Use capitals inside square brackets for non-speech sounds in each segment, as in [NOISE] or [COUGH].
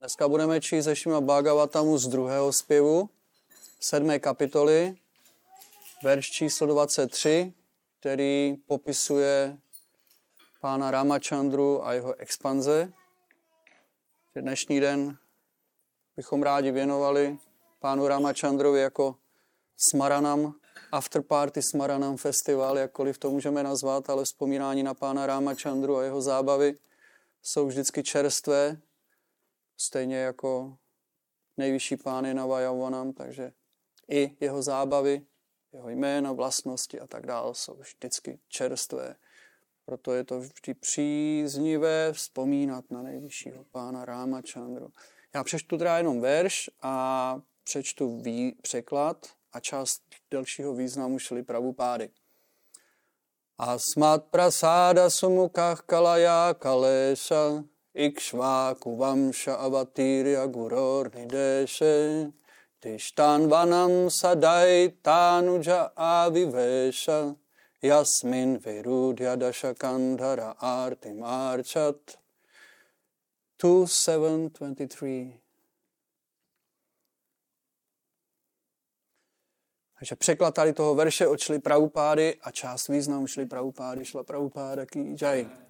Dneska budeme číst ze Šima Bhagavatamu z druhého zpěvu, sedmé kapitoly, verš číslo 23, který popisuje pána Ramachandru a jeho expanze. Dnešní den bychom rádi věnovali pánu Ramachandrovi jako Smaranam, Afterparty Smaranam Festival, jakkoliv to můžeme nazvat, ale vzpomínání na pána Ramachandru a jeho zábavy jsou vždycky čerstvé, stejně jako nejvyšší pány na Vajavanam, takže i jeho zábavy, jeho jméno, vlastnosti a tak dále jsou vždycky čerstvé. Proto je to vždy příznivé vzpomínat na nejvyššího pána Ráma Chandru. Já přečtu teda jenom verš a přečtu vý, překlad a část delšího významu šli pravupády. Asmat prasáda sumukach kalaya kalesa Ikshvaku vamsha avatirya guror nideshe Tishtan vanam sadai tanuja avivesha Yasmin virudya dashakandhara artim archat 2723 Takže překlad tady toho verše odšli pravupády a část významu šli pravupády, šla pravupáda ký jai.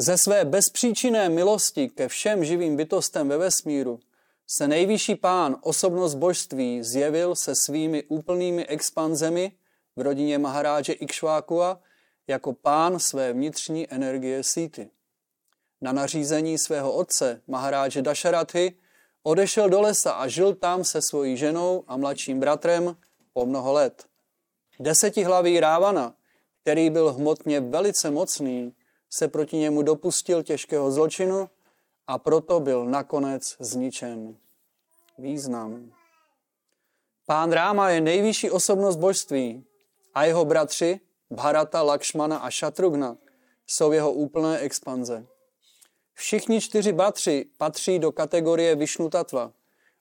Ze své bezpříčinné milosti ke všem živým bytostem ve vesmíru se nejvyšší pán, osobnost božství, zjevil se svými úplnými expanzemi v rodině Maharáže Ikšvákua jako pán své vnitřní energie síty. Na nařízení svého otce, Maharáže Dašarathy, odešel do lesa a žil tam se svojí ženou a mladším bratrem po mnoho let. Desetihlavý Rávana, který byl hmotně velice mocný, se proti němu dopustil těžkého zločinu a proto byl nakonec zničen. Význam. Pán Ráma je nejvyšší osobnost božství a jeho bratři Bharata, Lakšmana a Šatrugna jsou jeho úplné expanze. Všichni čtyři bratři patří do kategorie Višnu Tatva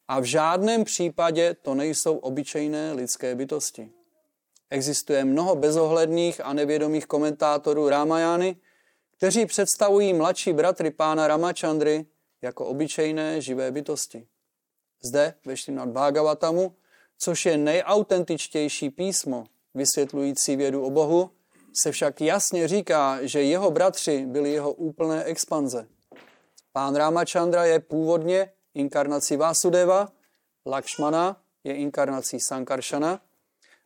a v žádném případě to nejsou obyčejné lidské bytosti. Existuje mnoho bezohledných a nevědomých komentátorů Ramajány, kteří představují mladší bratry pána Ramachandry jako obyčejné živé bytosti. Zde ve nad Bhagavatamu, což je nejautentičtější písmo vysvětlující vědu o Bohu, se však jasně říká, že jeho bratři byli jeho úplné expanze. Pán Ramachandra je původně inkarnací Vásudeva, Lakšmana je inkarnací Sankaršana,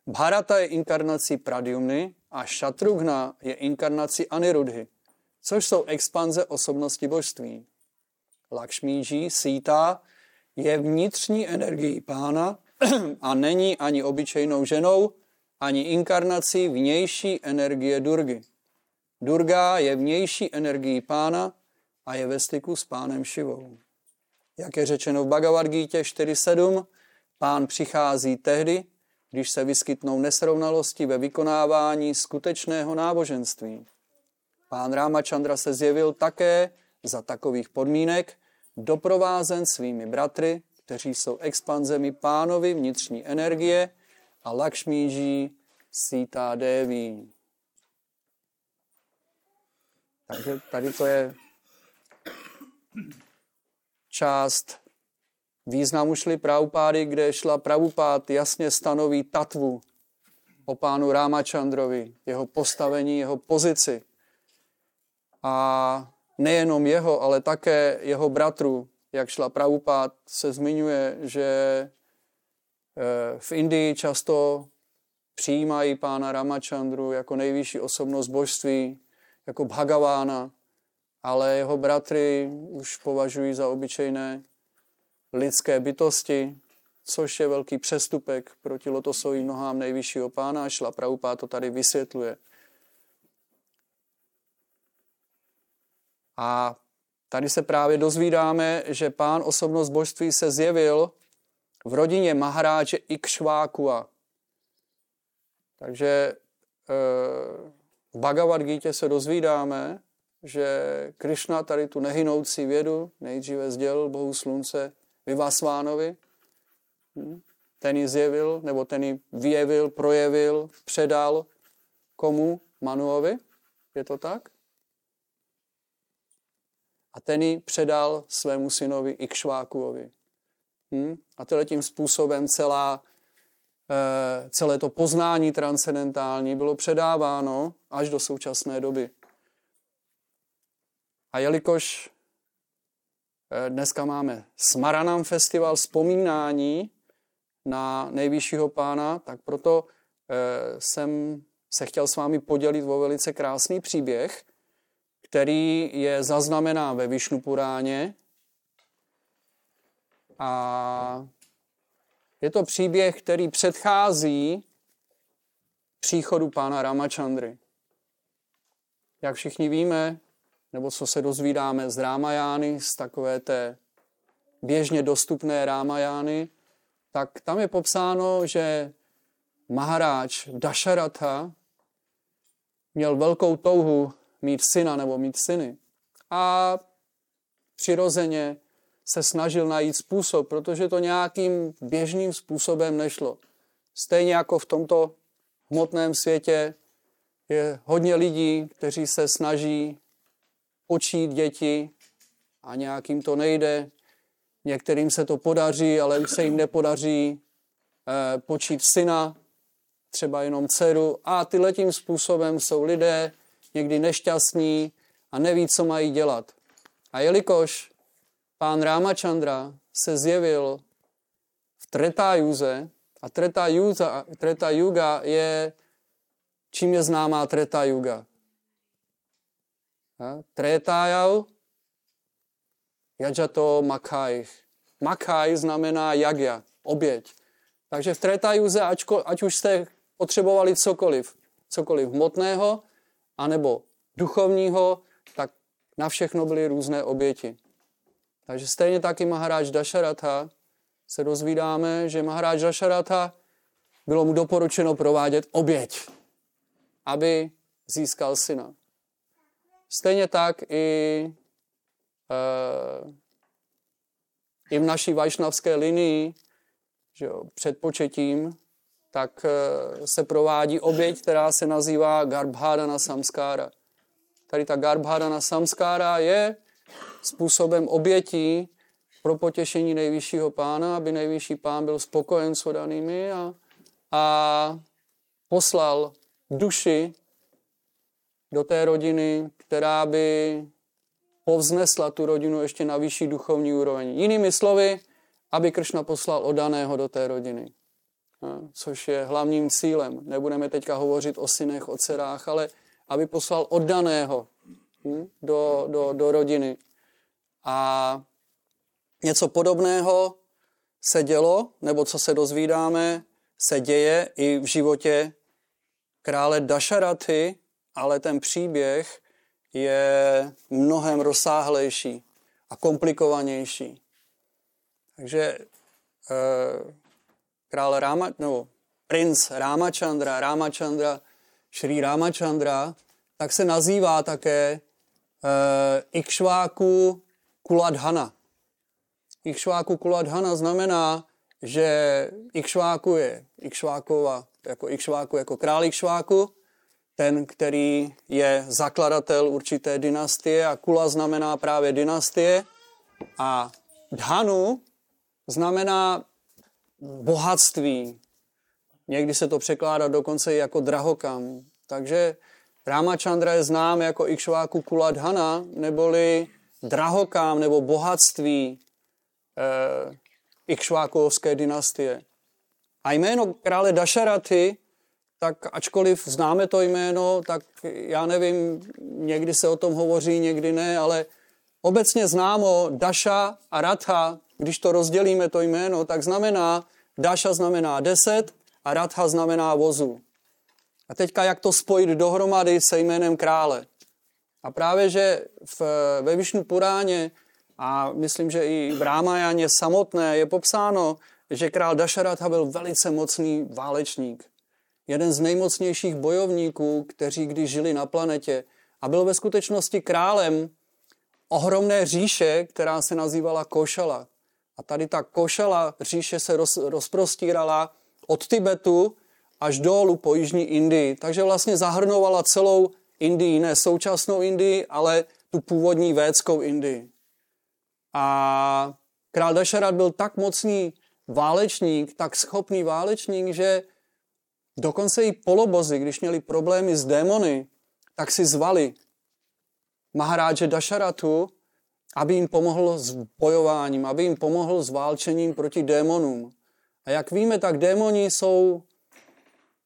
Bharata je inkarnací Pradyumny a Šatrugna je inkarnací Anirudhy což jsou expanze osobnosti božství. Lakšmíží, Sita, je vnitřní energií pána a není ani obyčejnou ženou, ani inkarnací vnější energie Durgy. Durga je vnější energií pána a je ve styku s pánem Šivou. Jak je řečeno v Bhagavad Gita 4.7, pán přichází tehdy, když se vyskytnou nesrovnalosti ve vykonávání skutečného náboženství. Pán Rámačandra se zjevil také za takových podmínek, doprovázen svými bratry, kteří jsou expanzemi pánovi vnitřní energie a Lakšmíží Sita Devi. Takže tady to je část významu šly pravupády, kde šla pravupád jasně stanoví tatvu o pánu Rámačandrovi, jeho postavení, jeho pozici a nejenom jeho, ale také jeho bratru, jak šla Pravupát, se zmiňuje, že eh, v Indii často přijímají pána Ramachandru jako nejvyšší osobnost božství, jako Bhagavána, ale jeho bratry už považují za obyčejné lidské bytosti, což je velký přestupek proti lotosovým nohám nejvyššího pána a Šla Prabhupád to tady vysvětluje. A tady se právě dozvídáme, že pán osobnost božství se zjevil v rodině Maharáče Ikšvákua. Takže e, v Bhagavad Gita se dozvídáme, že Krishna tady tu nehynoucí vědu nejdříve sdělil Bohu slunce Vyvasvánovi. Hm? Ten ji zjevil, nebo ten ji vyjevil, projevil, předal komu? Manuovi. Je to tak? A ten ji předal svému synovi Ikšvákuovi. Hm? A tímhle tím způsobem celá, e, celé to poznání transcendentální bylo předáváno až do současné doby. A jelikož e, dneska máme Smaranam festival vzpomínání na nejvyššího pána, tak proto e, jsem se chtěl s vámi podělit o velice krásný příběh, který je zaznamenán ve Višnupuráně. A je to příběh, který předchází příchodu pána Ramachandry. Jak všichni víme, nebo co se dozvídáme z Rámajány, z takové té běžně dostupné Rámajány, tak tam je popsáno, že Maharáč Dasharatha měl velkou touhu mít syna nebo mít syny. A přirozeně se snažil najít způsob, protože to nějakým běžným způsobem nešlo. Stejně jako v tomto hmotném světě je hodně lidí, kteří se snaží počít děti a nějakým to nejde. Některým se to podaří, ale už se jim nepodaří eh, počít syna, třeba jenom dceru. A tyhle tím způsobem jsou lidé, někdy nešťastní a neví, co mají dělat. A jelikož pán Ramachandra se zjevil v Tretajuze, a Treta, Yuga, Treta Yuga je, čím je známá Treta Yuga? Tretajau, Jajato Makaj. Makaj znamená jagja, oběť. Takže v Tretajuze, ať už jste potřebovali cokoliv, cokoliv hmotného, anebo duchovního, tak na všechno byly různé oběti. Takže stejně taky Maharáč Dasharatha se dozvídáme, že Maharáč Dasharatha bylo mu doporučeno provádět oběť, aby získal syna. Stejně tak i, e, i v naší vajšnavské linii, že jo, před početím tak eh, se provádí oběť, která se nazývá Garbhadana Samskára. Tady ta Garbhadana Samskára je způsobem obětí pro potěšení nejvyššího pána, aby nejvyšší pán byl spokojen s odanými a, a poslal duši do té rodiny, která by povznesla tu rodinu ještě na vyšší duchovní úroveň. Jinými slovy, aby Kršna poslal odaného do té rodiny což je hlavním cílem. Nebudeme teďka hovořit o synech, o dcerách, ale aby poslal oddaného hm, do, do, do rodiny. A něco podobného se dělo, nebo co se dozvídáme, se děje i v životě krále Dašaraty, ale ten příběh je mnohem rozsáhlejší a komplikovanější. Takže eh, král Rama, nebo princ Ramachandra, Ramachandra, Šrý Ramachandra, tak se nazývá také uh, Ikšváku Kuladhana. Ikšváku Kuladhana znamená, že Ikšváku je Ikšvákova, jako Ikšváku, jako král Ikšváku, ten, který je zakladatel určité dynastie a Kula znamená právě dynastie a Dhanu znamená bohatství. Někdy se to překládá dokonce i jako drahokam. Takže Ramachandra je znám jako Ikšváku Kuladhana, neboli drahokám nebo bohatství eh, Ikšvákovské dynastie. A jméno krále Dašaraty, tak ačkoliv známe to jméno, tak já nevím, někdy se o tom hovoří, někdy ne, ale obecně známo Daša a Ratha, když to rozdělíme to jméno, tak znamená Dáša znamená deset a Radha znamená vozu. A teďka jak to spojit dohromady se jménem krále. A právě, že v, ve Višnu Puráně a myslím, že i v Rámajáně samotné je popsáno, že král Dašaratha byl velice mocný válečník. Jeden z nejmocnějších bojovníků, kteří kdy žili na planetě a byl ve skutečnosti králem ohromné říše, která se nazývala Košala. A tady ta košela říše se roz, rozprostírala od Tibetu až dolů po jižní Indii. Takže vlastně zahrnovala celou Indii, ne současnou Indii, ale tu původní védskou Indii. A král Dašarat byl tak mocný válečník, tak schopný válečník, že dokonce i polobozy, když měli problémy s démony, tak si zvali Maharádže Dašaratu, aby jim pomohl s bojováním, aby jim pomohl s válčením proti démonům. A jak víme, tak démoni jsou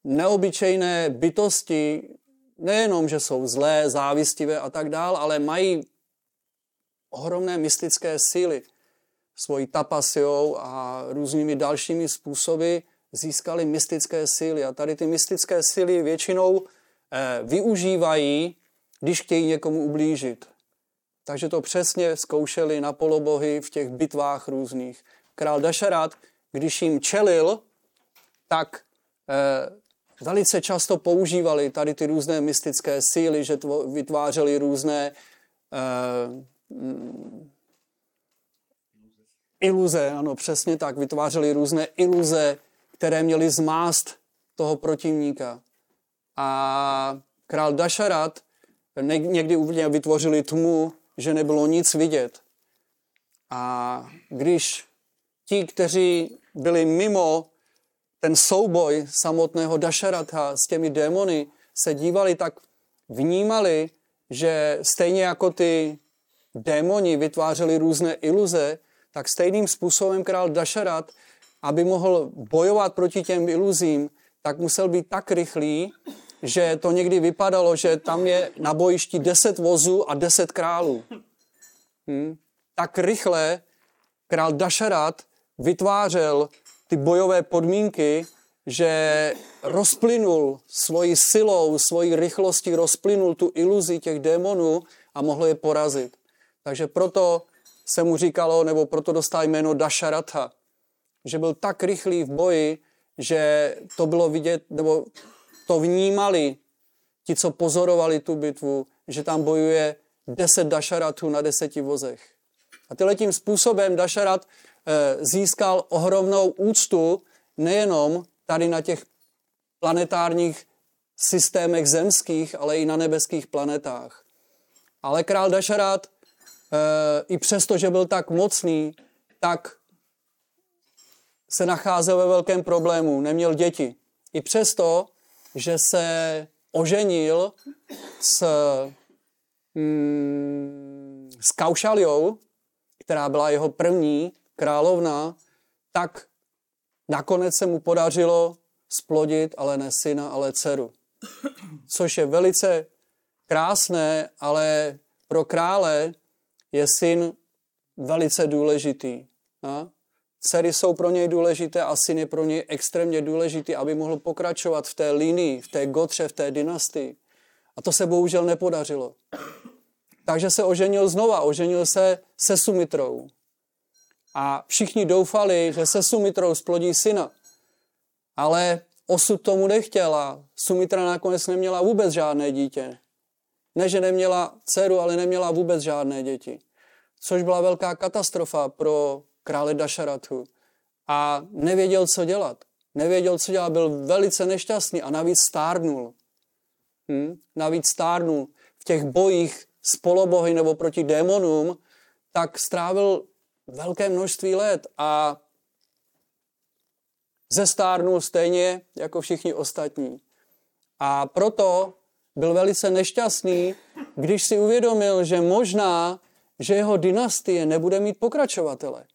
neobyčejné bytosti, nejenom, že jsou zlé, závistivé a tak dál, ale mají ohromné mystické síly. Svojí tapasiou a různými dalšími způsoby získali mystické síly. A tady ty mystické síly většinou eh, využívají, když chtějí někomu ublížit. Takže to přesně zkoušeli na polobohy v těch bitvách různých. Král Dašarat, když jim čelil, tak eh, velice často používali tady ty různé mystické síly, že tvo, vytvářeli různé eh, iluze, ano, přesně tak, vytvářeli různé iluze, které měly zmást toho protivníka. A král Dašarat někdy úplně vytvořili tmu, že nebylo nic vidět. A když ti, kteří byli mimo ten souboj samotného Dašaratha s těmi démony, se dívali, tak vnímali, že stejně jako ty démoni vytvářeli různé iluze, tak stejným způsobem král Dašarat, aby mohl bojovat proti těm iluzím, tak musel být tak rychlý, že to někdy vypadalo, že tam je na bojišti deset vozů a deset králů. Hmm? Tak rychle král Dašarat vytvářel ty bojové podmínky, že rozplynul svojí silou, svojí rychlostí, rozplynul tu iluzi těch démonů a mohl je porazit. Takže proto se mu říkalo, nebo proto dostal jméno Dasharatha, že byl tak rychlý v boji, že to bylo vidět, nebo to vnímali ti, co pozorovali tu bitvu, že tam bojuje deset Dasharatů na deseti vozech. A tím způsobem Dasharat eh, získal ohromnou úctu nejenom tady na těch planetárních systémech zemských, ale i na nebeských planetách. Ale král Dašarat, eh, i přesto, že byl tak mocný, tak se nacházel ve velkém problému, neměl děti. I přesto, že se oženil s, mm, s Kaušaliou, která byla jeho první královna, tak nakonec se mu podařilo splodit, ale ne syna, ale dceru. Což je velice krásné, ale pro krále je syn velice důležitý. A? Dcery jsou pro něj důležité a syn je pro něj extrémně důležitý, aby mohl pokračovat v té linii, v té gotře, v té dynastii. A to se bohužel nepodařilo. Takže se oženil znova, oženil se se Sumitrou. A všichni doufali, že se Sumitrou splodí syna. Ale osud tomu nechtěla. Sumitra nakonec neměla vůbec žádné dítě. Ne, že neměla dceru, ale neměla vůbec žádné děti. Což byla velká katastrofa pro krále Dašaratu. A nevěděl, co dělat. Nevěděl, co dělat, byl velice nešťastný a navíc stárnul. Hm? Navíc stárnul. V těch bojích s polobohy nebo proti démonům, tak strávil velké množství let a zestárnul stejně jako všichni ostatní. A proto byl velice nešťastný, když si uvědomil, že možná, že jeho dynastie nebude mít pokračovatele.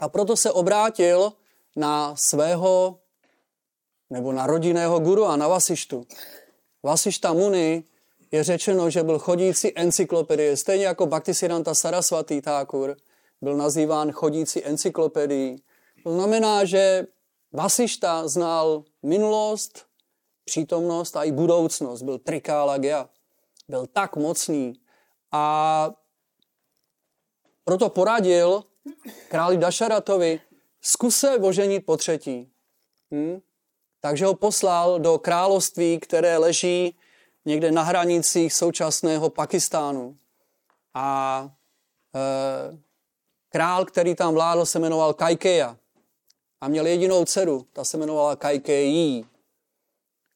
A proto se obrátil na svého nebo na rodinného guru a na Vasištu. Vasišta Muni je řečeno, že byl chodící encyklopedie, stejně jako Bhaktisiddhanta Saraswati Thakur byl nazýván chodící encyklopedií. To znamená, že Vasišta znal minulost, přítomnost a i budoucnost. Byl trikála gea. Byl tak mocný. A proto poradil králi Dašaratovi, zkus se oženit po třetí. Hm? Takže ho poslal do království, které leží někde na hranicích současného Pakistánu. A e, král, který tam vládl, se jmenoval Kajkeja. A měl jedinou dceru, ta se jmenovala Kajkejí.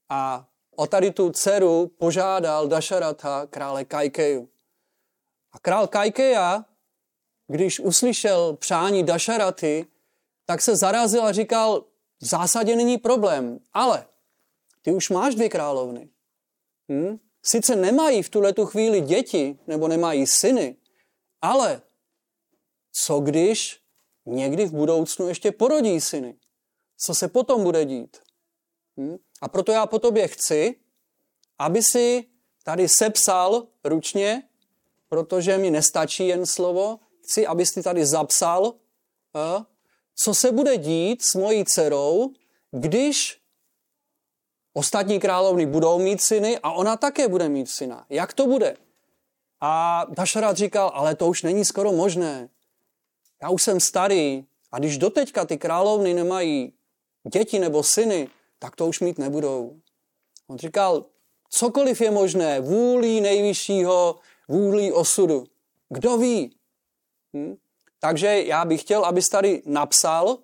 A o tady tu dceru požádal Dašaratha krále Kajkeju. A král Kajkeja, když uslyšel přání Dašaraty, tak se zarazil a říkal, v zásadě není problém, ale ty už máš dvě královny. Hm? Sice nemají v tuhle tu chvíli děti, nebo nemají syny, ale co když někdy v budoucnu ještě porodí syny? Co se potom bude dít? Hm? A proto já po tobě chci, aby si tady sepsal ručně, protože mi nestačí jen slovo, chci, abys ty tady zapsal, co se bude dít s mojí dcerou, když ostatní královny budou mít syny a ona také bude mít syna. Jak to bude? A Dašarat říkal, ale to už není skoro možné. Já už jsem starý a když doteďka ty královny nemají děti nebo syny, tak to už mít nebudou. On říkal, cokoliv je možné, vůlí nejvyššího, vůlí osudu. Kdo ví? Hm? Takže já bych chtěl, abys tady napsal,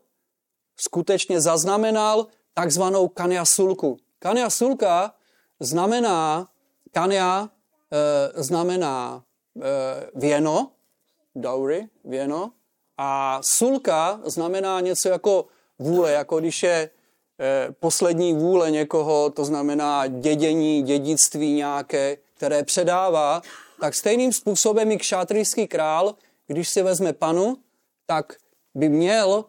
skutečně zaznamenal takzvanou kania sulku. Kania sulka znamená, kania e, znamená e, věno, dowry, věno, a sulka znamená něco jako vůle, jako když je e, poslední vůle někoho, to znamená dědění, dědictví nějaké, které předává, tak stejným způsobem i kšátrijský král když si vezme panu, tak by měl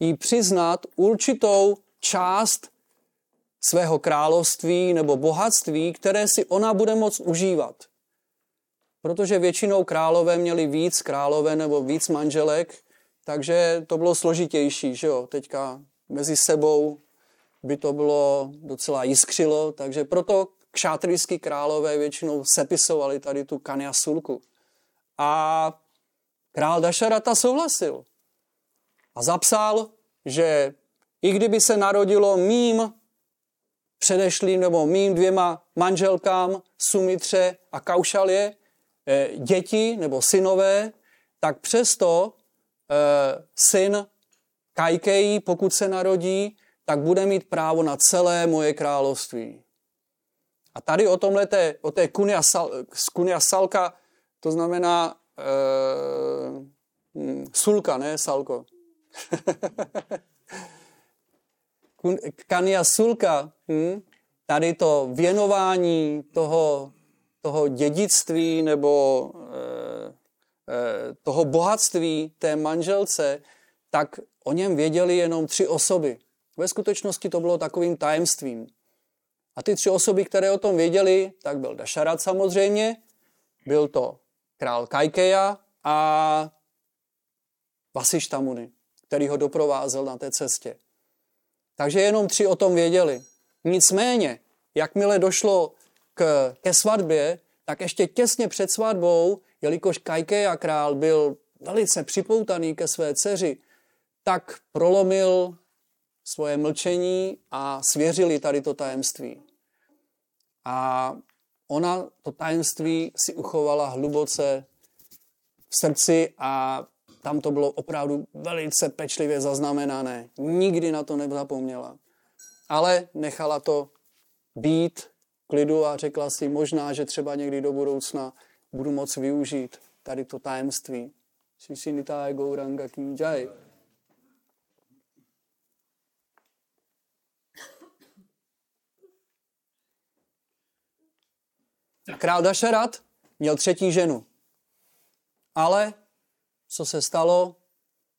jí přiznat určitou část svého království nebo bohatství, které si ona bude moct užívat. Protože většinou králové měli víc králové nebo víc manželek, takže to bylo složitější, že jo? Teďka mezi sebou by to bylo docela jiskřilo, takže proto kšátrijský králové většinou sepisovali tady tu kaniasulku. A Král Dašarata souhlasil a zapsal, že i kdyby se narodilo mým předešlým nebo mým dvěma manželkám Sumitře a Kaušalě eh, děti nebo synové, tak přesto eh, syn Kajkejí, pokud se narodí, tak bude mít právo na celé moje království. A tady o tomhle, o té kunia, sal, kunia salka, to znamená uh, sulka, ne salko. [LAUGHS] Kania sulka, hm? tady to věnování toho, toho dědictví nebo uh, uh, toho bohatství té manželce, tak o něm věděli jenom tři osoby. Ve skutečnosti to bylo takovým tajemstvím. A ty tři osoby, které o tom věděli, tak byl Dašarat samozřejmě, byl to král Kajkeja a Vasištamuni, který ho doprovázel na té cestě. Takže jenom tři o tom věděli. Nicméně, jakmile došlo k, ke svatbě, tak ještě těsně před svatbou, jelikož Kajkeja král byl velice připoutaný ke své dceři, tak prolomil svoje mlčení a svěřili tady to tajemství. A ona to tajemství si uchovala hluboce v srdci a tam to bylo opravdu velice pečlivě zaznamenané. Nikdy na to nezapomněla. Ale nechala to být klidu a řekla si možná, že třeba někdy do budoucna budu moct využít tady to tajemství. Shishinitae Gauranga Ki Král Dašarat měl třetí ženu. Ale co se stalo?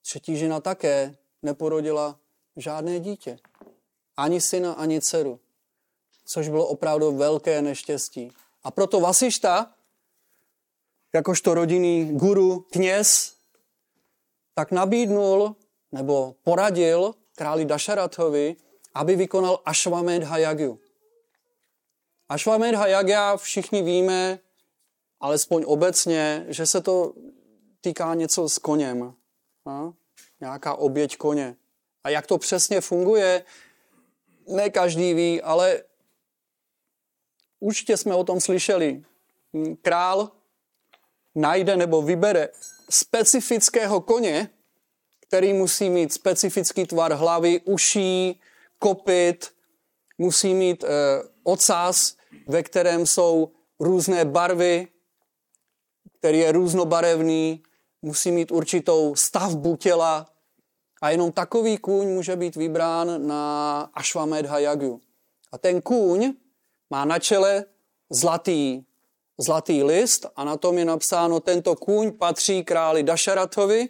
Třetí žena také neporodila žádné dítě. Ani syna, ani dceru. Což bylo opravdu velké neštěstí. A proto Vasišta, jakožto rodinný guru, kněz, tak nabídnul nebo poradil králi Dašaratovi, aby vykonal Ashwamedha Yagyu. Ashwamedha Yagya všichni víme, alespoň obecně, že se to týká něco s koněm. A? Nějaká oběť koně. A jak to přesně funguje, ne každý ví, ale určitě jsme o tom slyšeli. Král najde nebo vybere specifického koně, který musí mít specifický tvar hlavy, uší, kopit, musí mít e, ocas, ve kterém jsou různé barvy, který je různobarevný, musí mít určitou stavbu těla a jenom takový kůň může být vybrán na Ashwamedha Yagyu. A ten kůň má na čele zlatý, zlatý list a na tom je napsáno, tento kůň patří králi Dašaratovi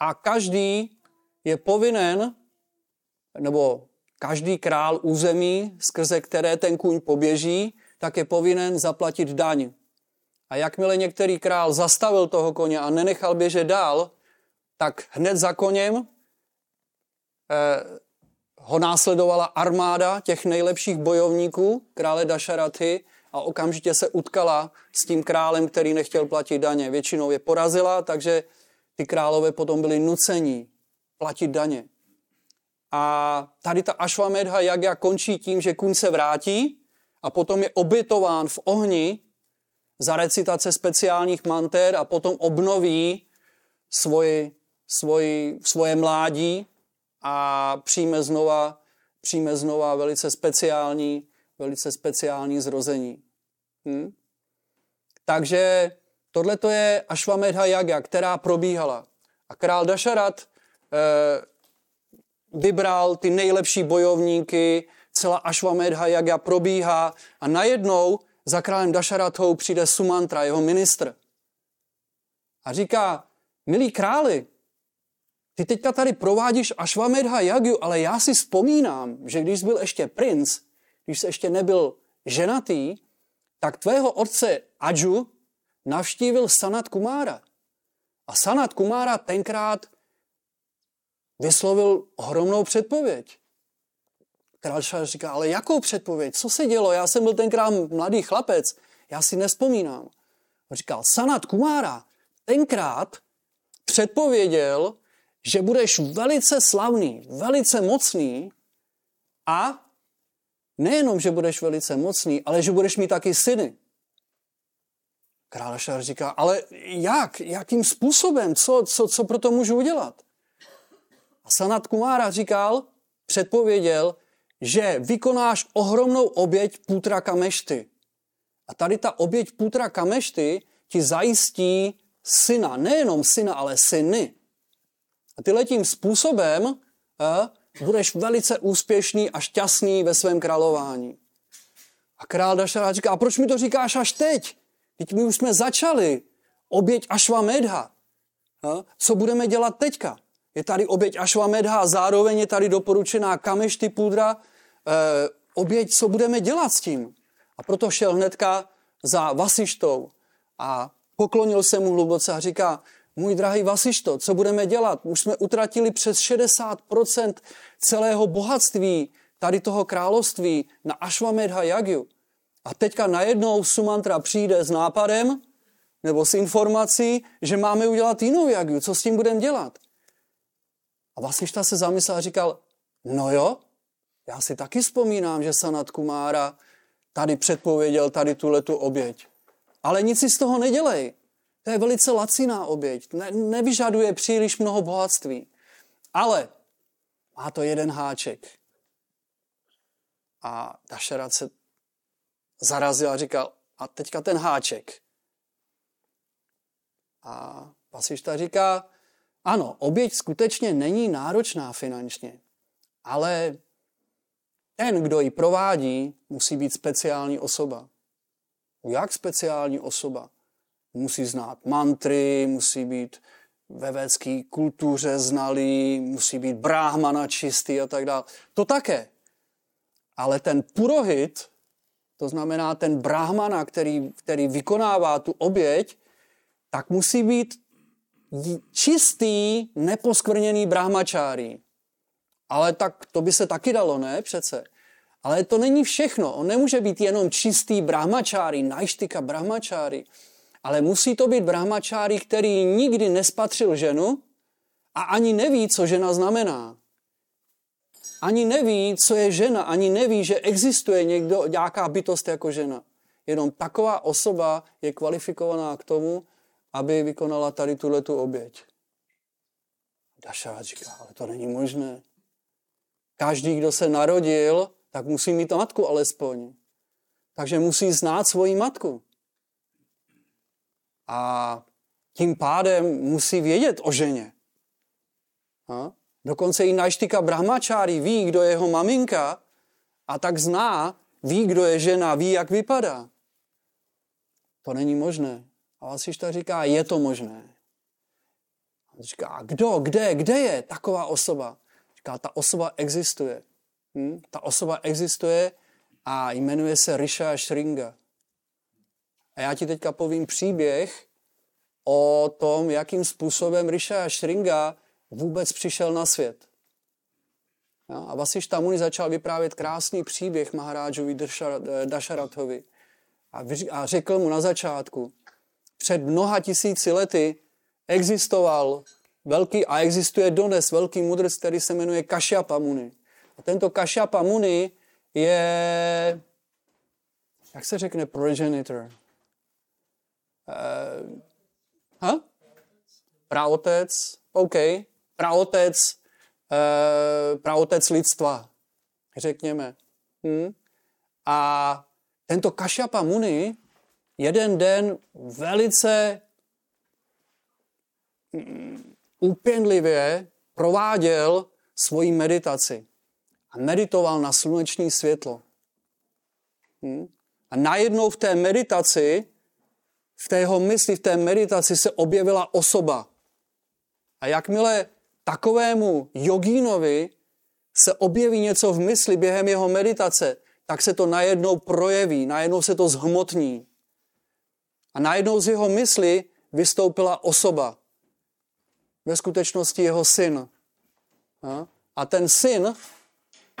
a každý je povinen, nebo každý král území, skrze které ten kůň poběží, tak je povinen zaplatit daň. A jakmile některý král zastavil toho koně a nenechal běžet dál, tak hned za koněm eh, ho následovala armáda těch nejlepších bojovníků, krále Dašaraty, a okamžitě se utkala s tím králem, který nechtěl platit daně. Většinou je porazila, takže ty králové potom byli nuceni platit daně. A tady ta Ashwamedha Yagya končí tím, že kun se vrátí a potom je obětován v ohni za recitace speciálních manter a potom obnoví svoji, svoji, svoje mládí a přijme znova, přijme znova velice speciální, velice speciální zrození. Hm? Takže tohle to je Ashwamedha Yaga, která probíhala. A král Dašarat eh, vybral ty nejlepší bojovníky, celá Ashwamedha Yaga probíhá a najednou za králem Dašaratou přijde Sumantra, jeho ministr. A říká, milí králi, ty teďka tady provádíš Ashwamedha Yagyu, ale já si vzpomínám, že když byl ještě princ, když se ještě nebyl ženatý, tak tvého otce Aju navštívil Sanat Kumára. A Sanat Kumára tenkrát vyslovil ohromnou předpověď. Král říká, ale jakou předpověď? Co se dělo? Já jsem byl tenkrát mladý chlapec, já si nespomínám. On říkal, Sanat Kumára tenkrát předpověděl, že budeš velice slavný, velice mocný a nejenom, že budeš velice mocný, ale že budeš mít taky syny. Král Šar říká, ale jak? Jakým způsobem? Co, co, co pro to můžu udělat? A Sanat Kumára říkal, předpověděl, že vykonáš ohromnou oběť Putra Kamešty. A tady ta oběť Putra Kamešty ti zajistí syna. Nejenom syna, ale syny. A ty letím způsobem eh, budeš velice úspěšný a šťastný ve svém králování. A král Dašarát říká, a proč mi to říkáš až teď? Teď my už jsme začali. Oběť Ašvamedha. Eh, co budeme dělat teďka? Je tady oběť Ašvamedha a zároveň je tady doporučená Kamešty Pudra. Eh, oběť, co budeme dělat s tím? A proto šel hnedka za Vasištou a poklonil se mu hluboce a říká, můj drahý Vasišto, co budeme dělat? Už jsme utratili přes 60% celého bohatství tady toho království na Ashwamedha Yagyu. A teďka najednou Sumantra přijde s nápadem nebo s informací, že máme udělat jinou Yagyu. Co s tím budeme dělat? A Vasišta se zamyslel a říkal, no jo, já si taky vzpomínám, že Sanat Kumára tady předpověděl tady tuhle tu oběť. Ale nic si z toho nedělej. To je velice laciná oběť. Ne, nevyžaduje příliš mnoho bohatství. Ale má to jeden háček. A Dašerat se zarazil a říkal, a teďka ten háček. A Pasišta říká, ano, oběť skutečně není náročná finančně, ale ten, kdo ji provádí, musí být speciální osoba. Jak speciální osoba? musí znát mantry, musí být ve védské kultuře znalý, musí být bráhmana čistý a tak dále. To také. Ale ten purohit, to znamená ten bráhmana, který, který vykonává tu oběť, tak musí být čistý, neposkvrněný brahmačárí. Ale tak to by se taky dalo, ne přece? Ale to není všechno. On nemůže být jenom čistý brahmačárí, najštika brahmačárí ale musí to být brahmačári, který nikdy nespatřil ženu a ani neví, co žena znamená. Ani neví, co je žena, ani neví, že existuje někdo, nějaká bytost jako žena. Jenom taková osoba je kvalifikovaná k tomu, aby vykonala tady tuhle tu oběť. Daša říká, ale to není možné. Každý, kdo se narodil, tak musí mít matku alespoň. takže musí znát svoji matku. A tím pádem musí vědět o ženě. A? Dokonce i Najštika Brahmačári ví, kdo je jeho maminka a tak zná, ví, kdo je žena, ví, jak vypadá. To není možné. A Vasišta říká, je to možné. A říká, kdo, kde, kde je taková osoba? Říká, ta osoba existuje. Hm? Ta osoba existuje a jmenuje se Risha Shringa. A já ti teďka povím příběh o tom, jakým způsobem Risha Shringa vůbec přišel na svět. A Vasišta Muni začal vyprávět krásný příběh Maharážovi Dasharathovi. A řekl mu na začátku, před mnoha tisíci lety existoval velký a existuje dodnes velký mudrc, který se jmenuje Kašapa Muni. A tento Kašapa Muni je, jak se řekne progenitor? Uh, ha? Praotec, OK, praotec, uh, praotec lidstva, řekněme. Hm? A tento Kašapa Muni jeden den velice mm, úpěnlivě prováděl svoji meditaci a meditoval na sluneční světlo. Hm? A najednou v té meditaci, v té jeho mysli, v té meditaci se objevila osoba. A jakmile takovému jogínovi se objeví něco v mysli během jeho meditace, tak se to najednou projeví, najednou se to zhmotní. A najednou z jeho mysli vystoupila osoba. Ve skutečnosti jeho syn. A ten syn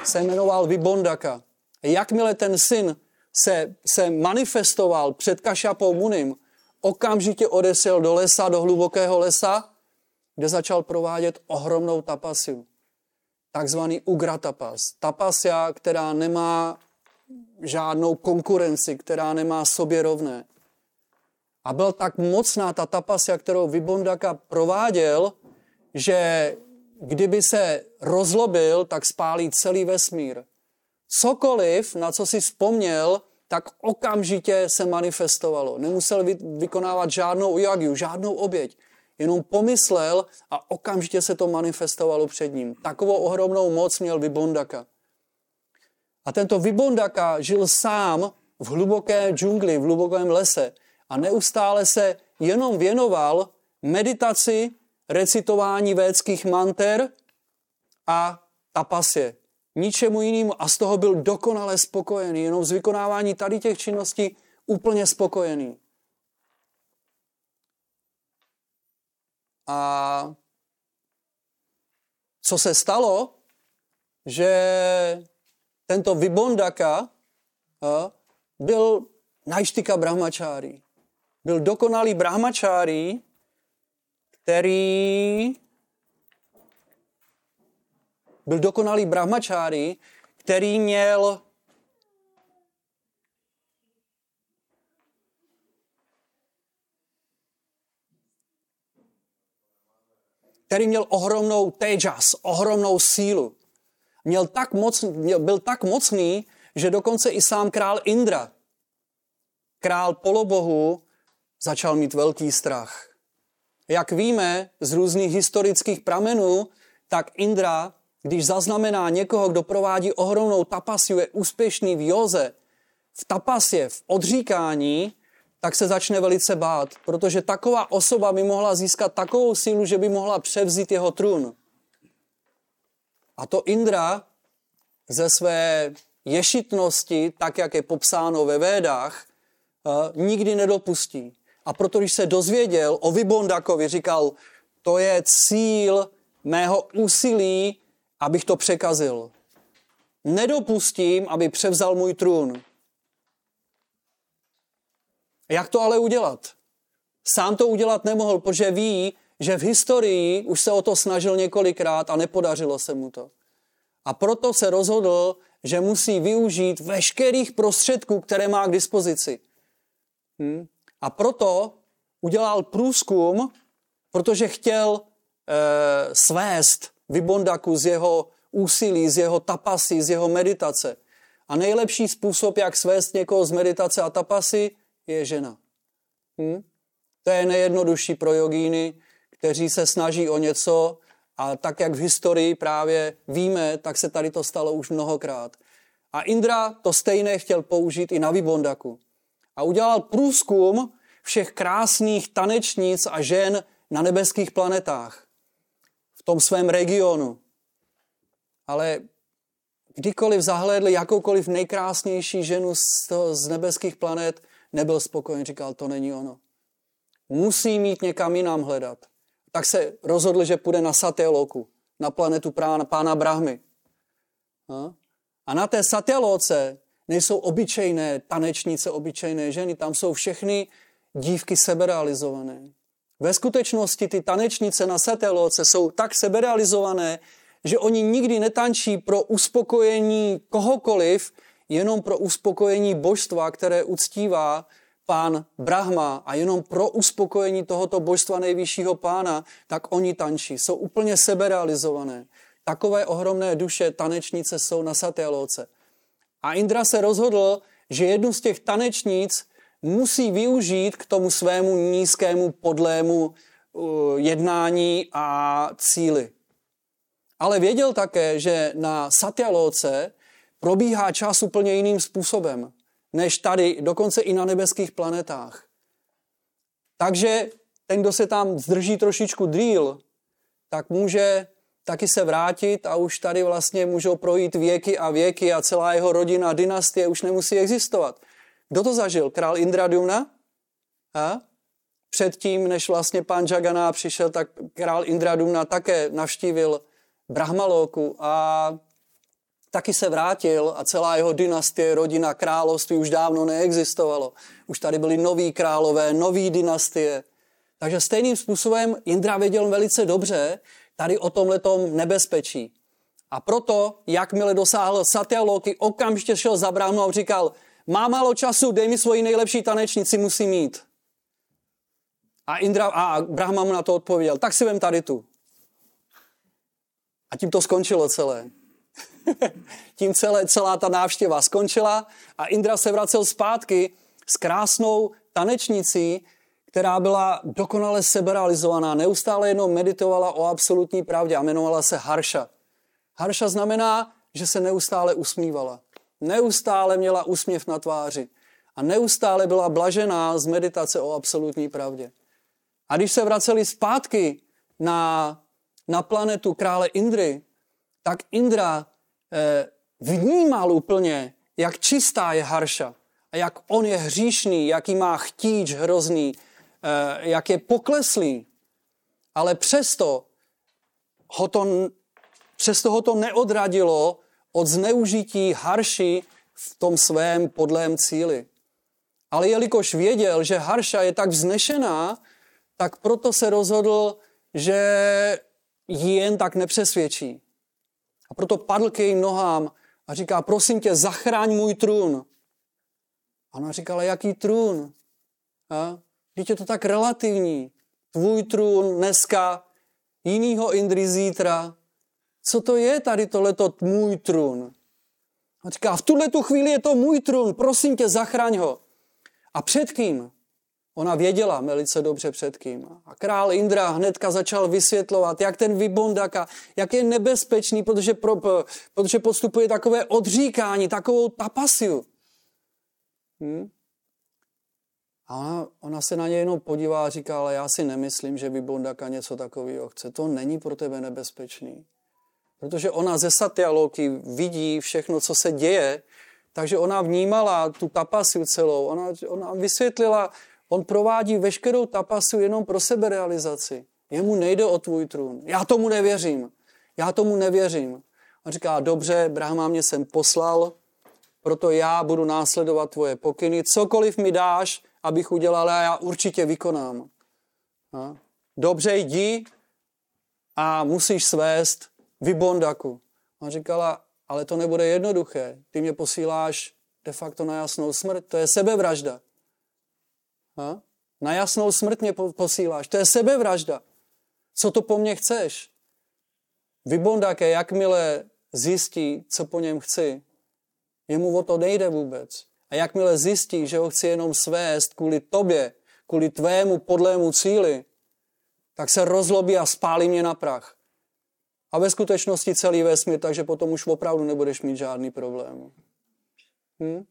se jmenoval Vibondaka. Jakmile ten syn se, se manifestoval před Kašapou Munim, okamžitě odesel do lesa, do hlubokého lesa, kde začal provádět ohromnou tapasiu. Takzvaný ugra tapas. Tapasia, která nemá žádnou konkurenci, která nemá sobě rovné. A byl tak mocná ta tapasia, kterou Vibondaka prováděl, že kdyby se rozlobil, tak spálí celý vesmír. Cokoliv, na co si vzpomněl, tak okamžitě se manifestovalo. Nemusel vykonávat žádnou jagiu, žádnou oběť. Jenom pomyslel a okamžitě se to manifestovalo před ním. Takovou ohromnou moc měl Vibondaka. A tento Vibondaka žil sám v hluboké džungli, v hlubokém lese a neustále se jenom věnoval meditaci, recitování védských manter a tapasie. Ničemu jinému a z toho byl dokonale spokojený. Jenom z vykonávání tady těch činností úplně spokojený. A co se stalo, že tento Vibondaka byl najštika brahmačári. Byl dokonalý brahmačári, který byl dokonalý brahmačári, který měl který měl ohromnou tejas, ohromnou sílu. Měl tak moc, měl, byl tak mocný, že dokonce i sám král Indra, král polobohu, začal mít velký strach. Jak víme z různých historických pramenů, tak Indra, když zaznamená někoho, kdo provádí ohromnou tapasiu, je úspěšný v joze, v tapasě, v odříkání, tak se začne velice bát, protože taková osoba by mohla získat takovou sílu, že by mohla převzít jeho trůn. A to Indra ze své ješitnosti, tak jak je popsáno ve Védách, eh, nikdy nedopustí. A proto, když se dozvěděl o Vibondakovi, říkal, to je cíl mého úsilí, abych to překazil. Nedopustím, aby převzal můj trůn. Jak to ale udělat? Sám to udělat nemohl, protože ví, že v historii už se o to snažil několikrát a nepodařilo se mu to. A proto se rozhodl, že musí využít veškerých prostředků, které má k dispozici. Hm? A proto udělal průzkum, protože chtěl e, svést Vybondaku z jeho úsilí, z jeho tapasy, z jeho meditace. A nejlepší způsob, jak svést někoho z meditace a tapasy, je žena. Hm? To je nejjednodušší pro jogíny, kteří se snaží o něco a tak, jak v historii právě víme, tak se tady to stalo už mnohokrát. A Indra to stejné chtěl použít i na Vibondaku. A udělal průzkum všech krásných tanečnic a žen na nebeských planetách. V tom svém regionu. Ale kdykoliv zahlédl jakoukoliv nejkrásnější ženu z, toho, z nebeských planet, nebyl spokojen, říkal, to není ono. Musí mít někam jinam hledat. Tak se rozhodl, že půjde na Satyaloku, na planetu prána, pána Brahmy. A na té Satyaloce nejsou obyčejné tanečnice, obyčejné ženy, tam jsou všechny dívky seberealizované. Ve skutečnosti ty tanečnice na Satyaloce jsou tak seberealizované, že oni nikdy netančí pro uspokojení kohokoliv, jenom pro uspokojení božstva, které uctívá pán Brahma a jenom pro uspokojení tohoto božstva nejvyššího pána, tak oni tančí. Jsou úplně seberealizované. Takové ohromné duše tanečnice jsou na Satyaloce. A Indra se rozhodl, že jednu z těch tanečnic musí využít k tomu svému nízkému podlému uh, jednání a cíli. Ale věděl také, že na Satyaloce probíhá čas úplně jiným způsobem, než tady, dokonce i na nebeských planetách. Takže ten, kdo se tam zdrží trošičku díl, tak může taky se vrátit a už tady vlastně můžou projít věky a věky a celá jeho rodina, dynastie už nemusí existovat. Kdo to zažil? Král Indradumna? A? Předtím, než vlastně pán Jagana přišel, tak král Indradumna také navštívil Brahmaloku a taky se vrátil a celá jeho dynastie, rodina, království už dávno neexistovalo. Už tady byly noví králové, nový dynastie. Takže stejným způsobem Indra věděl velice dobře tady o tomhletom nebezpečí. A proto, jakmile dosáhl Satyaloky, okamžitě šel za bránu a říkal, má málo času, dej mi svoji nejlepší tanečnici, musí mít. A, Indra, a Brahma mu na to odpověděl, tak si vem tady tu. A tím to skončilo celé. [LAUGHS] tím celé, celá ta návštěva skončila a Indra se vracel zpátky s krásnou tanečnicí, která byla dokonale seberealizovaná, neustále jenom meditovala o absolutní pravdě a jmenovala se Harša. Harša znamená, že se neustále usmívala. Neustále měla úsměv na tváři a neustále byla blažená z meditace o absolutní pravdě. A když se vraceli zpátky na, na planetu krále Indry, tak Indra eh, vnímal úplně, jak čistá je Harša a jak on je hříšný, jaký má chtíč hrozný, jak je pokleslý. Ale přesto ho to, přesto ho to neodradilo od zneužití Harši v tom svém podlém cíli. Ale jelikož věděl, že Harša je tak vznešená, tak proto se rozhodl, že ji jen tak nepřesvědčí. A proto padl k jejím nohám a říká, prosím tě, zachráň můj trůn. A ona říkala, jaký trůn? A? Teď je to tak relativní. Tvůj trůn dneska, jinýho Indry zítra. Co to je tady tohleto můj trůn? A říká, v tuhle tu chvíli je to můj trůn, prosím tě, zachraň ho. A před kým? Ona věděla velice dobře před kým. A král Indra hnedka začal vysvětlovat, jak ten Vibondaka, jak je nebezpečný, protože, pro, protože postupuje takové odříkání, takovou tapasiu. Hm? A ona, ona se na něj jenom podívá a říká, ale já si nemyslím, že Vibondaka něco takového chce. To není pro tebe nebezpečný. Protože ona ze Satyaloky vidí všechno, co se děje, takže ona vnímala tu tapasiu celou. Ona, ona vysvětlila, On provádí veškerou tapasu jenom pro sebe realizaci. Jemu nejde o tvůj trůn. Já tomu nevěřím. Já tomu nevěřím. On říká, dobře, Brahma mě sem poslal, proto já budu následovat tvoje pokyny. Cokoliv mi dáš, abych udělal, já určitě vykonám. Dobře, jdi a musíš svést Vibondaku. On říkala, ale to nebude jednoduché. Ty mě posíláš de facto na jasnou smrt. To je sebevražda. Ha? Na jasnou smrt mě posíláš. To je sebevražda. Co to po mně chceš? Vybondáke, jakmile zjistí, co po něm chci, Jemu o to nejde vůbec. A jakmile zjistí, že ho chci jenom svést kvůli tobě, kvůli tvému podlému cíli, tak se rozlobí a spálí mě na prach. A ve skutečnosti celý vesmír, takže potom už opravdu nebudeš mít žádný problém. Hm?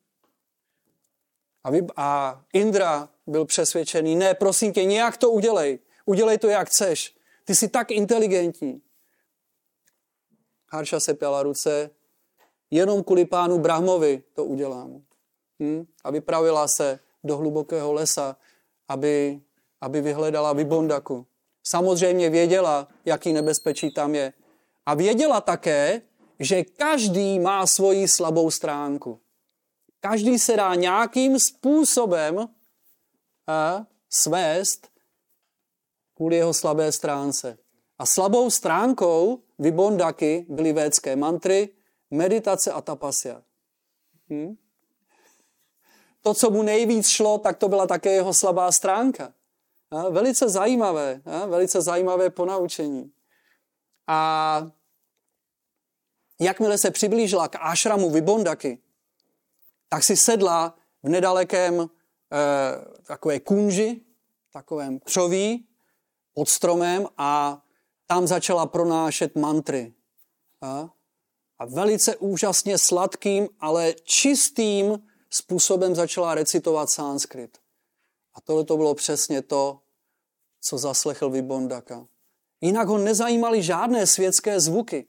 A, vy, a Indra byl přesvědčený, ne, prosím tě, nějak to udělej. Udělej to, jak chceš. Ty jsi tak inteligentní. Harša se pěla ruce, jenom kvůli pánu Brahmovi to udělám. Hm? A vypravila se do hlubokého lesa, aby, aby vyhledala Vybondaku. Samozřejmě věděla, jaký nebezpečí tam je. A věděla také, že každý má svoji slabou stránku. Každý se dá nějakým způsobem a, svést kvůli jeho slabé stránce. A slabou stránkou Vibondaky byly védské mantry, meditace a tapasya. Hm? To, co mu nejvíc šlo, tak to byla také jeho slabá stránka. A velice zajímavé, a velice zajímavé ponaučení. A jakmile se přiblížila k ášramu Vibondaky, tak si sedla v nedalekém e, takové kůži, takovém křoví pod stromem a tam začala pronášet mantry. A, a velice úžasně sladkým, ale čistým způsobem začala recitovat sanskrit. A tohle to bylo přesně to, co zaslechl Vibondaka. Jinak ho nezajímaly žádné světské zvuky.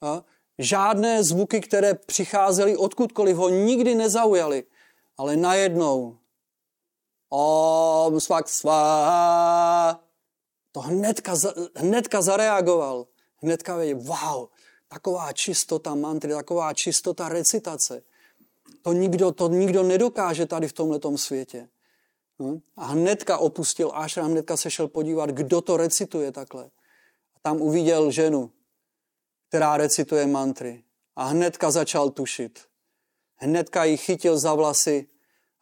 A? Žádné zvuky, které přicházely odkudkoliv, ho nikdy nezaujaly. Ale najednou Om svak svá. To hnedka, hnedka zareagoval. Hnedka věděl, wow, taková čistota mantry, taková čistota recitace. To nikdo, to nikdo nedokáže tady v tomhle světě. Hm? A hnedka opustil Ashram, hnedka se šel podívat, kdo to recituje takhle. A tam uviděl ženu, která recituje mantry. A hnedka začal tušit. Hnedka ji chytil za vlasy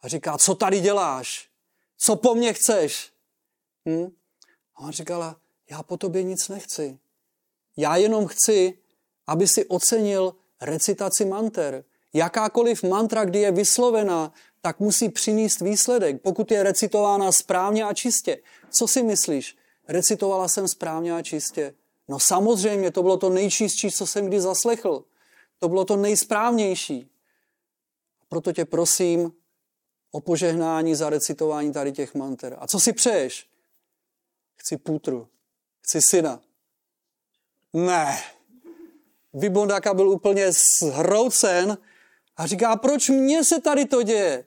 a říká, co tady děláš? Co po mně chceš? Hm? A on říkala, já po tobě nic nechci. Já jenom chci, aby si ocenil recitaci manter. Jakákoliv mantra, kdy je vyslovena, tak musí přinést výsledek, pokud je recitována správně a čistě. Co si myslíš? Recitovala jsem správně a čistě. No samozřejmě, to bylo to nejčistší, co jsem kdy zaslechl. To bylo to nejsprávnější. Proto tě prosím o požehnání za recitování tady těch manter. A co si přeješ? Chci půtru. Chci syna. Ne. Vybondaka byl úplně zhroucen a říká, proč mně se tady to děje?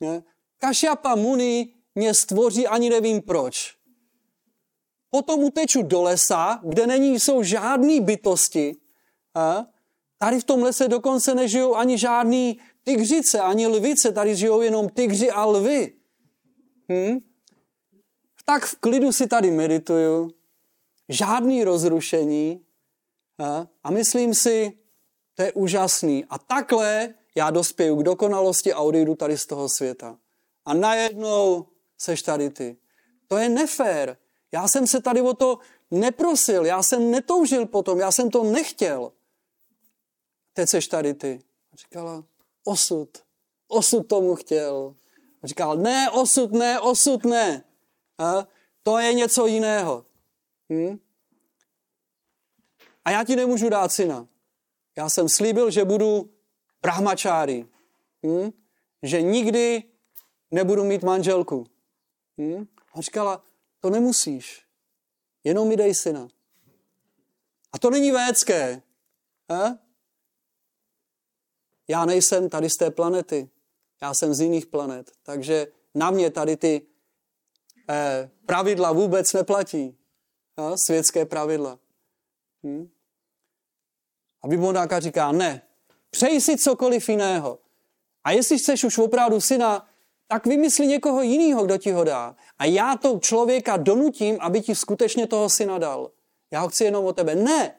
Ne? Kašapa Muni mě stvoří, ani nevím proč. Potom uteču do lesa, kde není, jsou žádné bytosti. A tady v tom lese dokonce nežijou ani žádný tygřice, ani lvice, tady žijou jenom tygři a lvy. Hm? Tak v klidu si tady medituju, žádný rozrušení a, a myslím si, to je úžasný. A takhle já dospěju k dokonalosti a odejdu tady z toho světa. A najednou seš tady ty. To je nefér. Já jsem se tady o to neprosil, já jsem netoužil potom, já jsem to nechtěl. Teď seš tady ty. A říkala, osud. Osud tomu chtěl. A říkal, ne, osud, ne, osud, ne. A to je něco jiného. Hm? A já ti nemůžu dát syna. Já jsem slíbil, že budu brahmačári. Hm? Že nikdy nebudu mít manželku. Hm? A říkala, to nemusíš. Jenom mi dej syna. A to není védské. Eh? Já nejsem tady z té planety. Já jsem z jiných planet. Takže na mě tady ty eh, pravidla vůbec neplatí. Eh? Světské pravidla. Hm? A Bibonáka říká, ne, Přeji si cokoliv jiného. A jestli chceš už opravdu syna, tak vymysli někoho jiného, kdo ti ho dá. A já to člověka donutím, aby ti skutečně toho syna dal. Já ho chci jenom o tebe. Ne.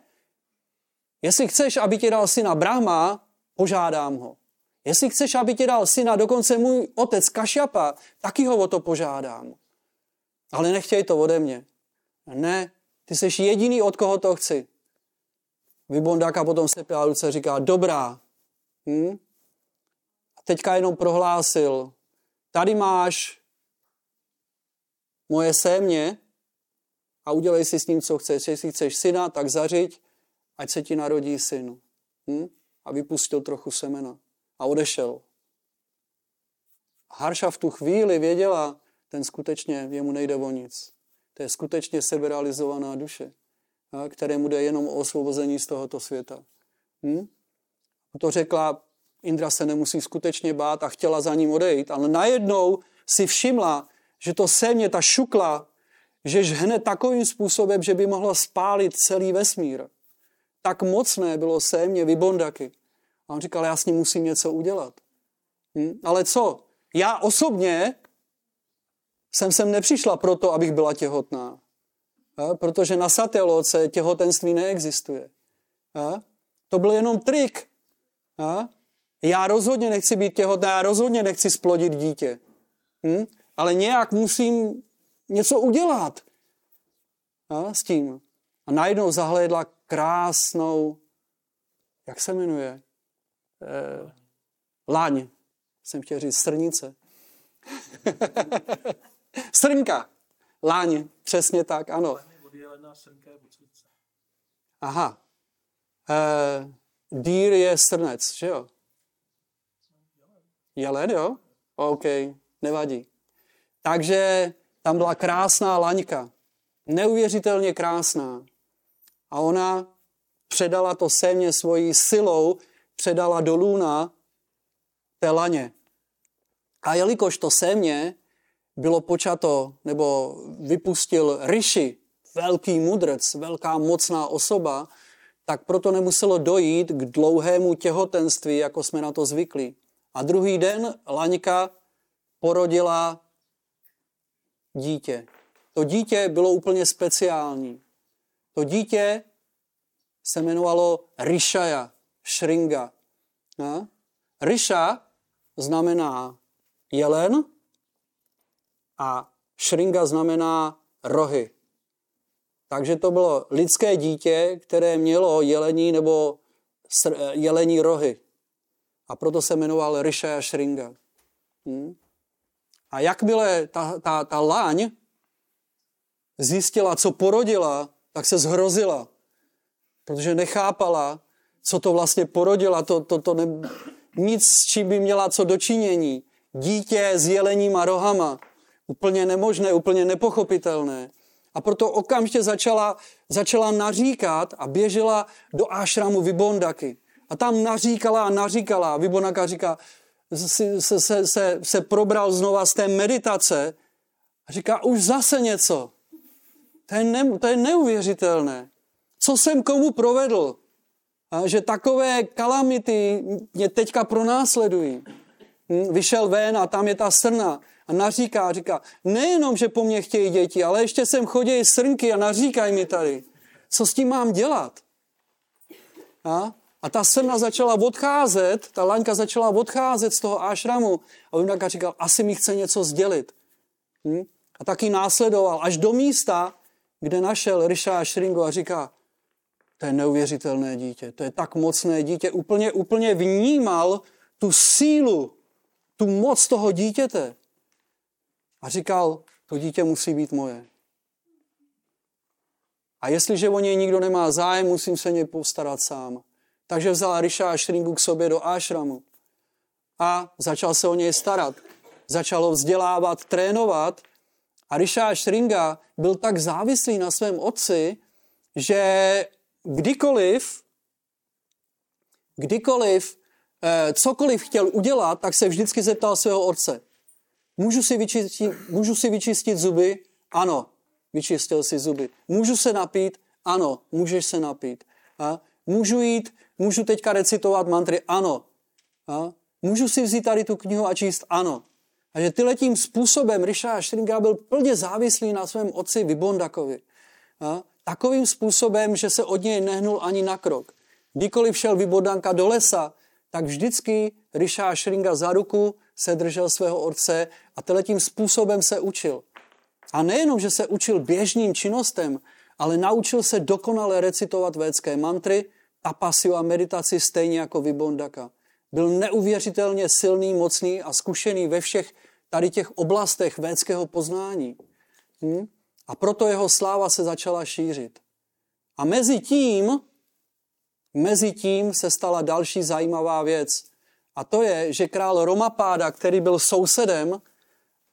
Jestli chceš, aby ti dal syna Brahma, požádám ho. Jestli chceš, aby ti dal syna dokonce můj otec Kašapa, taky ho o to požádám. Ale nechtěj to ode mě. Ne, ty jsi jediný, od koho to chci. Vybondáka potom se ruce a říká, dobrá, hm? A teďka jenom prohlásil, tady máš moje sémě a udělej si s ním, co chceš. Jestli chceš syna, tak zařiď, ať se ti narodí syn. Hm? A vypustil trochu semena. A odešel. Harša v tu chvíli věděla, ten skutečně jemu nejde o nic. To je skutečně seberealizovaná duše, kterému jde jenom o osvobození z tohoto světa. Hm? To řekla, Indra se nemusí skutečně bát a chtěla za ním odejít, ale najednou si všimla, že to sémě, ta šukla, že žhne takovým způsobem, že by mohla spálit celý vesmír. Tak mocné bylo sémě vybondaky. A on říkal, já s ním musím něco udělat. Hm? Ale co? Já osobně jsem sem nepřišla proto, abych byla těhotná. Protože na sateloce těhotenství neexistuje. To byl jenom trik. Já rozhodně nechci být těhotná, já rozhodně nechci splodit dítě. Hm? Ale nějak musím něco udělat s tím. A najednou zahlédla krásnou, jak se jmenuje? Eh, laň. Jsem chtěl říct srnice. [LAUGHS] Srnka. Láň, přesně tak, ano. Aha. Eh, dýr je srnec, že jo? Jelen, jo? OK, nevadí. Takže tam byla krásná laňka. Neuvěřitelně krásná. A ona předala to sémě svojí silou, předala do lůna té laně. A jelikož to sémě bylo počato, nebo vypustil Rishi, velký mudrc, velká mocná osoba, tak proto nemuselo dojít k dlouhému těhotenství, jako jsme na to zvykli. A druhý den Laňka porodila dítě. To dítě bylo úplně speciální. To dítě se jmenovalo Rishaya, Shringa. Risha znamená jelen a Shringa znamená rohy. Takže to bylo lidské dítě, které mělo jelení nebo jelení rohy. A proto se jmenoval Rishaya Shringa. Hmm? A jakmile ta, ta, ta láň zjistila, co porodila, tak se zhrozila. Protože nechápala, co to vlastně porodila, to, to, to ne, nic, s čím by měla co dočinění. Dítě s jeleníma rohama. Úplně nemožné, úplně nepochopitelné. A proto okamžitě začala, začala naříkat a běžela do ášramu Vibondaky. A tam naříkala a naříkala. Vibonaka říká, se, se, se, se probral znova z té meditace a říká, už zase něco. To je, ne, to je neuvěřitelné. Co jsem komu provedl? A že takové kalamity mě teďka pronásledují. Hm, vyšel ven a tam je ta srna a naříká a říká, nejenom, že po mně chtějí děti, ale ještě sem chodí srnky a naříkají mi tady. Co s tím mám dělat? A, a ta srna začala odcházet, ta laňka začala odcházet z toho ášramu a Vimdaka říkal, asi mi chce něco sdělit. Hm? A taky následoval až do místa, kde našel Risha Šringo a říká, to je neuvěřitelné dítě, to je tak mocné dítě, úplně, úplně vnímal tu sílu, tu moc toho dítěte. A říkal, to dítě musí být moje. A jestliže o něj nikdo nemá zájem, musím se něj postarat sám. Takže vzal Risha a Šringu k sobě do ášramu a začal se o něj starat. Začal ho vzdělávat, trénovat a Risha a Šringa byl tak závislý na svém otci, že kdykoliv, kdykoliv, eh, cokoliv chtěl udělat, tak se vždycky zeptal svého otce. Můžu si vyčistit, můžu si vyčistit zuby? Ano, vyčistil si zuby. Můžu se napít? Ano, můžeš se napít. A můžu jít, můžu teďka recitovat mantry? Ano. A můžu si vzít tady tu knihu a číst? Ano. A že tyhle tím způsobem Risha Šringa byl plně závislý na svém otci Vibondakovi. A takovým způsobem, že se od něj nehnul ani na krok. Kdykoliv šel Vibondanka do lesa, tak vždycky Risha Šringa za ruku se držel svého otce a tím způsobem se učil. A nejenom, že se učil běžným činnostem, ale naučil se dokonale recitovat védské mantry, tapasiu a meditaci stejně jako Vibondaka. byl neuvěřitelně silný, mocný a zkušený ve všech tady těch oblastech védského poznání. Hm? A proto jeho sláva se začala šířit. A mezi tím, mezi tím se stala další zajímavá věc. A to je, že král Romapáda, který byl sousedem,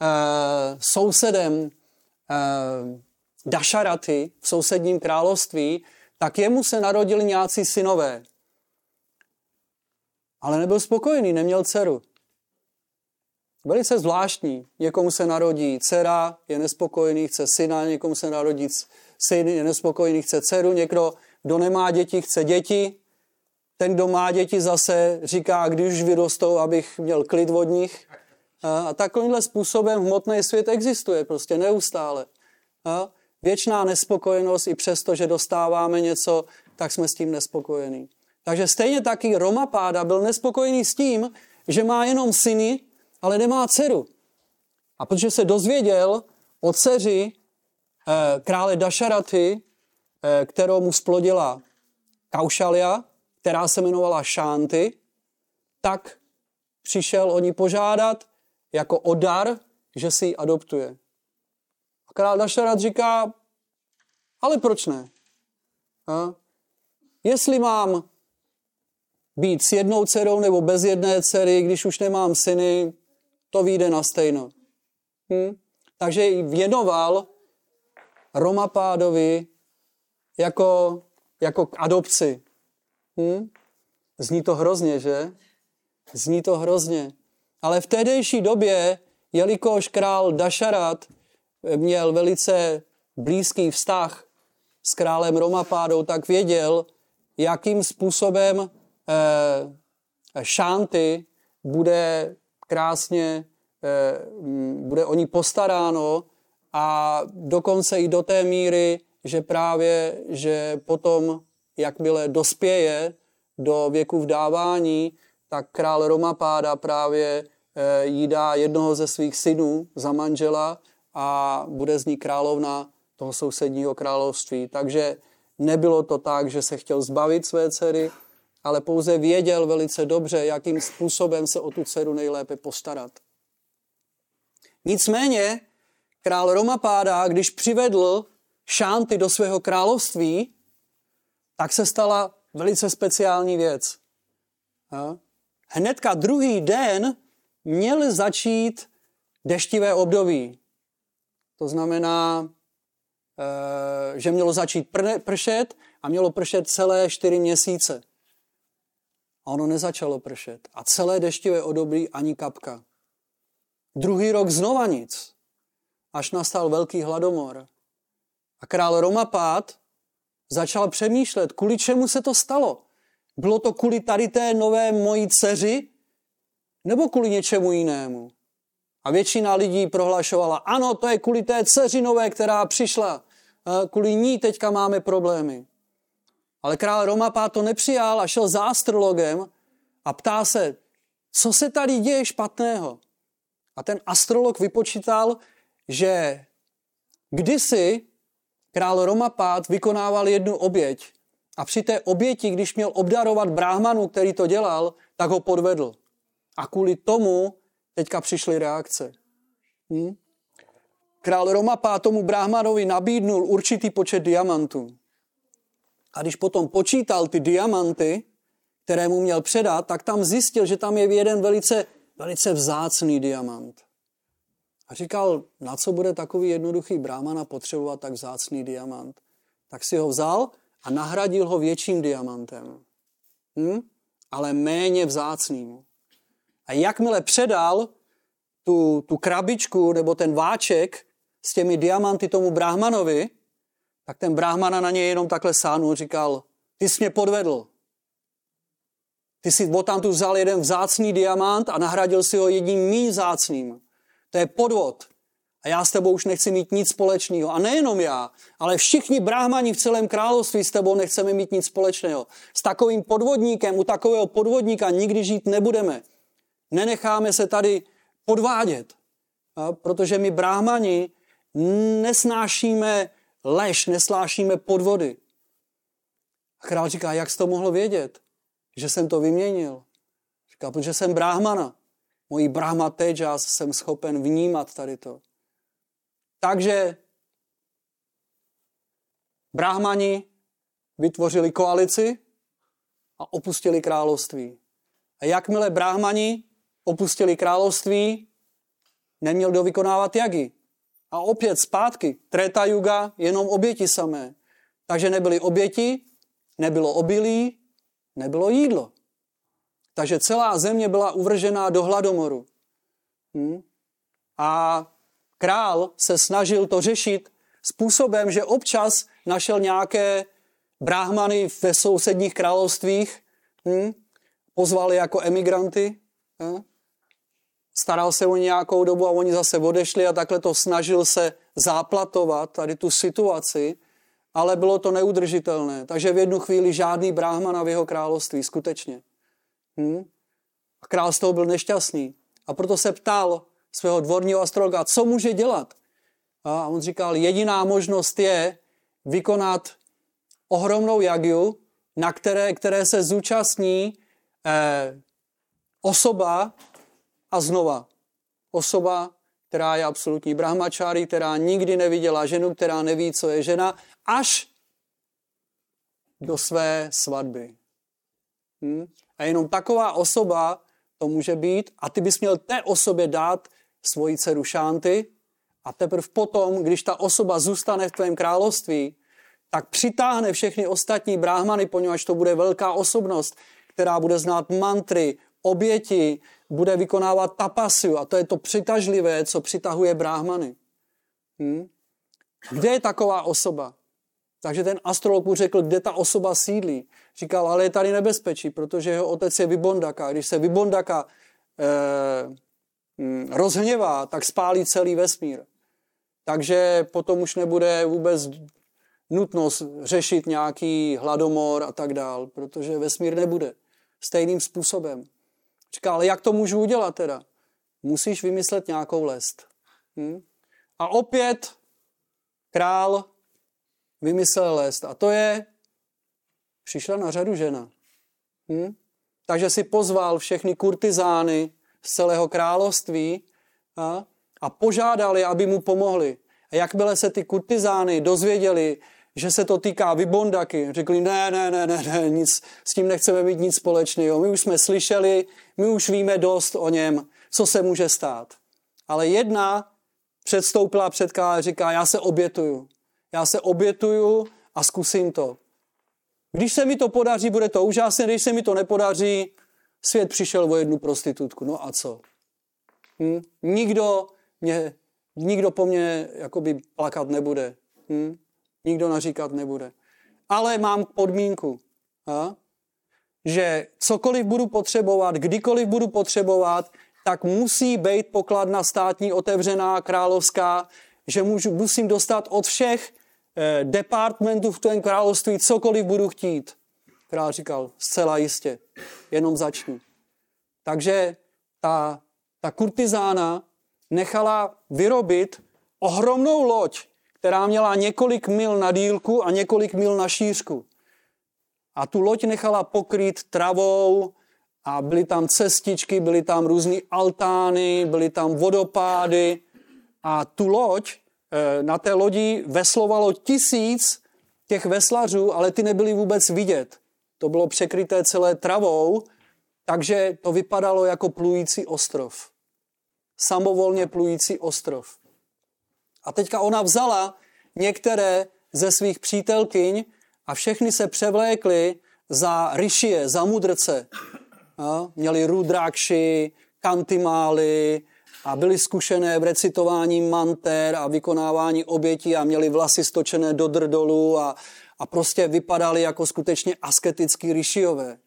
eh, sousedem eh, Dašaraty v sousedním království, tak jemu se narodili nějací synové. Ale nebyl spokojený, neměl dceru. Velice zvláštní. Někomu se narodí dcera, je nespokojený, chce syna, někomu se narodí syn, je nespokojený, chce dceru, někdo, kdo nemá děti, chce děti. Ten, kdo má děti, zase říká, když už vyrostou, abych měl klid od nich. A takovýmhle způsobem hmotný svět existuje prostě neustále. A věčná nespokojenost i přesto, že dostáváme něco, tak jsme s tím nespokojení. Takže stejně taky Romapáda byl nespokojený s tím, že má jenom syny, ale nemá dceru. A protože se dozvěděl o dceři eh, krále Dašaraty, eh, kterou mu splodila Kaušalia, která se jmenovala Šánty, tak přišel o ní požádat jako o dar, že si ji adoptuje. A král Dašarat říká, ale proč ne? A? Jestli mám být s jednou dcerou nebo bez jedné dcery, když už nemám syny, to vyjde na stejno. Hm? Takže ji věnoval Romapádovi jako, jako k adopci. Hm? Zní to hrozně, že? Zní to hrozně. Ale v tehdejší době, jelikož král Dašarat měl velice blízký vztah s králem Romapádou, tak věděl, jakým způsobem eh, Šanty bude krásně, eh, bude o ní postaráno a dokonce i do té míry, že právě, že potom, jakmile dospěje do věku vdávání, tak král Romapáda právě eh, jí dá jednoho ze svých synů za manžela a bude z ní královna toho sousedního království. Takže nebylo to tak, že se chtěl zbavit své dcery, ale pouze věděl velice dobře, jakým způsobem se o tu dceru nejlépe postarat. Nicméně král Romapáda, když přivedl Šánty do svého království, tak se stala velice speciální věc. Hnedka druhý den měl začít deštivé období. To znamená, eh, že mělo začít pršet a mělo pršet celé čtyři měsíce. A ono nezačalo pršet. A celé deštivé období ani kapka. Druhý rok znova nic. Až nastal velký hladomor. A král Romapát začal přemýšlet, kvůli čemu se to stalo. Bylo to kvůli tady té nové mojí dceři, nebo kvůli něčemu jinému? A většina lidí prohlašovala, ano, to je kvůli té dceři nové, která přišla. Kvůli ní teďka máme problémy. Ale král Romapá to nepřijal a šel za astrologem a ptá se, co se tady děje špatného. A ten astrolog vypočítal, že kdysi král Romapát vykonával jednu oběť a při té oběti, když měl obdarovat bráhmanu, který to dělal, tak ho podvedl. A kvůli tomu teďka přišly reakce. Hm? Král Romapá tomu bráhmanovi nabídnul určitý počet diamantů. A když potom počítal ty diamanty, které mu měl předat, tak tam zjistil, že tam je jeden velice, velice vzácný diamant. A říkal, na co bude takový jednoduchý brámana potřebovat tak vzácný diamant. Tak si ho vzal a nahradil ho větším diamantem. Hm? Ale méně vzácným. A jakmile předal tu, tu krabičku nebo ten váček s těmi diamanty tomu bráhmanovi, tak ten bráhmana na něj jenom takhle sánul, říkal, ty jsi mě podvedl. Ty jsi tam tu vzal jeden vzácný diamant a nahradil si ho jedním méně vzácným. To je podvod. A já s tebou už nechci mít nic společného. A nejenom já, ale všichni bráhmani v celém království s tebou nechceme mít nic společného. S takovým podvodníkem, u takového podvodníka nikdy žít nebudeme. Nenecháme se tady podvádět. Protože my bráhmani nesnášíme lež, neslášíme podvody. A král říká, jak jsi to mohl vědět, že jsem to vyměnil? Říkal, protože jsem bráhmana. Mojí brahma já jsem schopen vnímat tady to. Takže bráhmani vytvořili koalici a opustili království. A jakmile bráhmani opustili království, neměl kdo vykonávat jagy. A opět zpátky, Treta Yuga, jenom oběti samé. Takže nebyly oběti, nebylo obilí, nebylo jídlo. Takže celá země byla uvržená do hladomoru. Hm? A král se snažil to řešit způsobem, že občas našel nějaké bráhmany ve sousedních královstvích, hm? pozvali jako emigranty, hm? staral se o nějakou dobu a oni zase odešli a takhle to snažil se záplatovat, tady tu situaci, ale bylo to neudržitelné. Takže v jednu chvíli žádný bráhmana v jeho království, skutečně. Hm? A král z toho byl nešťastný. A proto se ptal svého dvorního astrologa, co může dělat. A on říkal, jediná možnost je vykonat ohromnou jagiu, na které, které se zúčastní eh, osoba a znova. Osoba, která je absolutní brahmačári, která nikdy neviděla ženu, která neví, co je žena, až do své svatby. Hm? A jenom taková osoba to může být a ty bys měl té osobě dát svoji dceru Šánty a teprve potom, když ta osoba zůstane v tvém království, tak přitáhne všechny ostatní bráhmany, poněvadž to bude velká osobnost, která bude znát mantry, oběti, bude vykonávat tapasiu a to je to přitažlivé, co přitahuje bráhmany. Hm? Kde je taková osoba? Takže ten astrolog mu řekl, kde ta osoba sídlí. Říkal, ale je tady nebezpečí, protože jeho otec je Vybondaka. Když se Vybondaka eh, hm, rozhněvá, tak spálí celý vesmír. Takže potom už nebude vůbec nutnost řešit nějaký hladomor a tak dál, protože vesmír nebude stejným způsobem. Říká, ale jak to můžu udělat teda? Musíš vymyslet nějakou lest. Hm? A opět král vymyslel lest. A to je, přišla na řadu žena. Hm? Takže si pozval všechny kurtizány z celého království a, a požádali, aby mu pomohli. A jakmile se ty kurtizány dozvěděli, že se to týká Vybondaky, řekli, ne, ne, ne, ne, ne, nic, s tím nechceme mít nic společného. My už jsme slyšeli, my už víme dost o něm, co se může stát. Ale jedna předstoupila před a říká, já se obětuju. Já se obětuju a zkusím to. Když se mi to podaří, bude to úžasné, když se mi to nepodaří, svět přišel o jednu prostitutku. No a co? Hm? Nikdo, mě, nikdo po mně jakoby plakat nebude. Hm? Nikdo naříkat nebude. Ale mám podmínku, a? že cokoliv budu potřebovat, kdykoliv budu potřebovat, tak musí být pokladna státní otevřená, královská, že můžu, musím dostat od všech eh, departmentů v tom království cokoliv budu chtít. Král říkal, zcela jistě, jenom začnu. Takže ta, ta kurtizána nechala vyrobit ohromnou loď, která měla několik mil na dílku a několik mil na šířku. A tu loď nechala pokrýt travou a byly tam cestičky, byly tam různé altány, byly tam vodopády a tu loď, na té lodi veslovalo tisíc těch veslařů, ale ty nebyly vůbec vidět. To bylo překryté celé travou, takže to vypadalo jako plující ostrov. Samovolně plující ostrov. A teďka ona vzala některé ze svých přítelkyň a všechny se převlékly za ryšie, za mudrce. A měli rudrakši, kantimály a byli zkušené v recitování manter a vykonávání obětí a měli vlasy stočené do drdolu a, a prostě vypadali jako skutečně asketický ryšiové.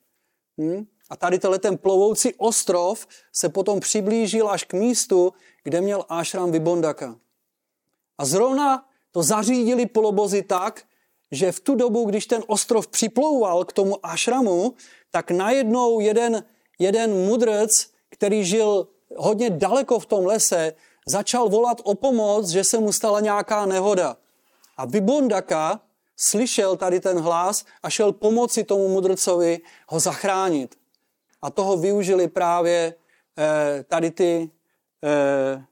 Hm? A tady ten plovoucí ostrov se potom přiblížil až k místu, kde měl Ashram Vibondaka. A zrovna to zařídili polobozy tak, že v tu dobu, když ten ostrov připlouval k tomu ašramu, tak najednou jeden, jeden mudrc, který žil hodně daleko v tom lese, začal volat o pomoc, že se mu stala nějaká nehoda. A Vibondaka slyšel tady ten hlas a šel pomoci tomu mudrcovi ho zachránit. a toho využili právě eh, tady ty eh,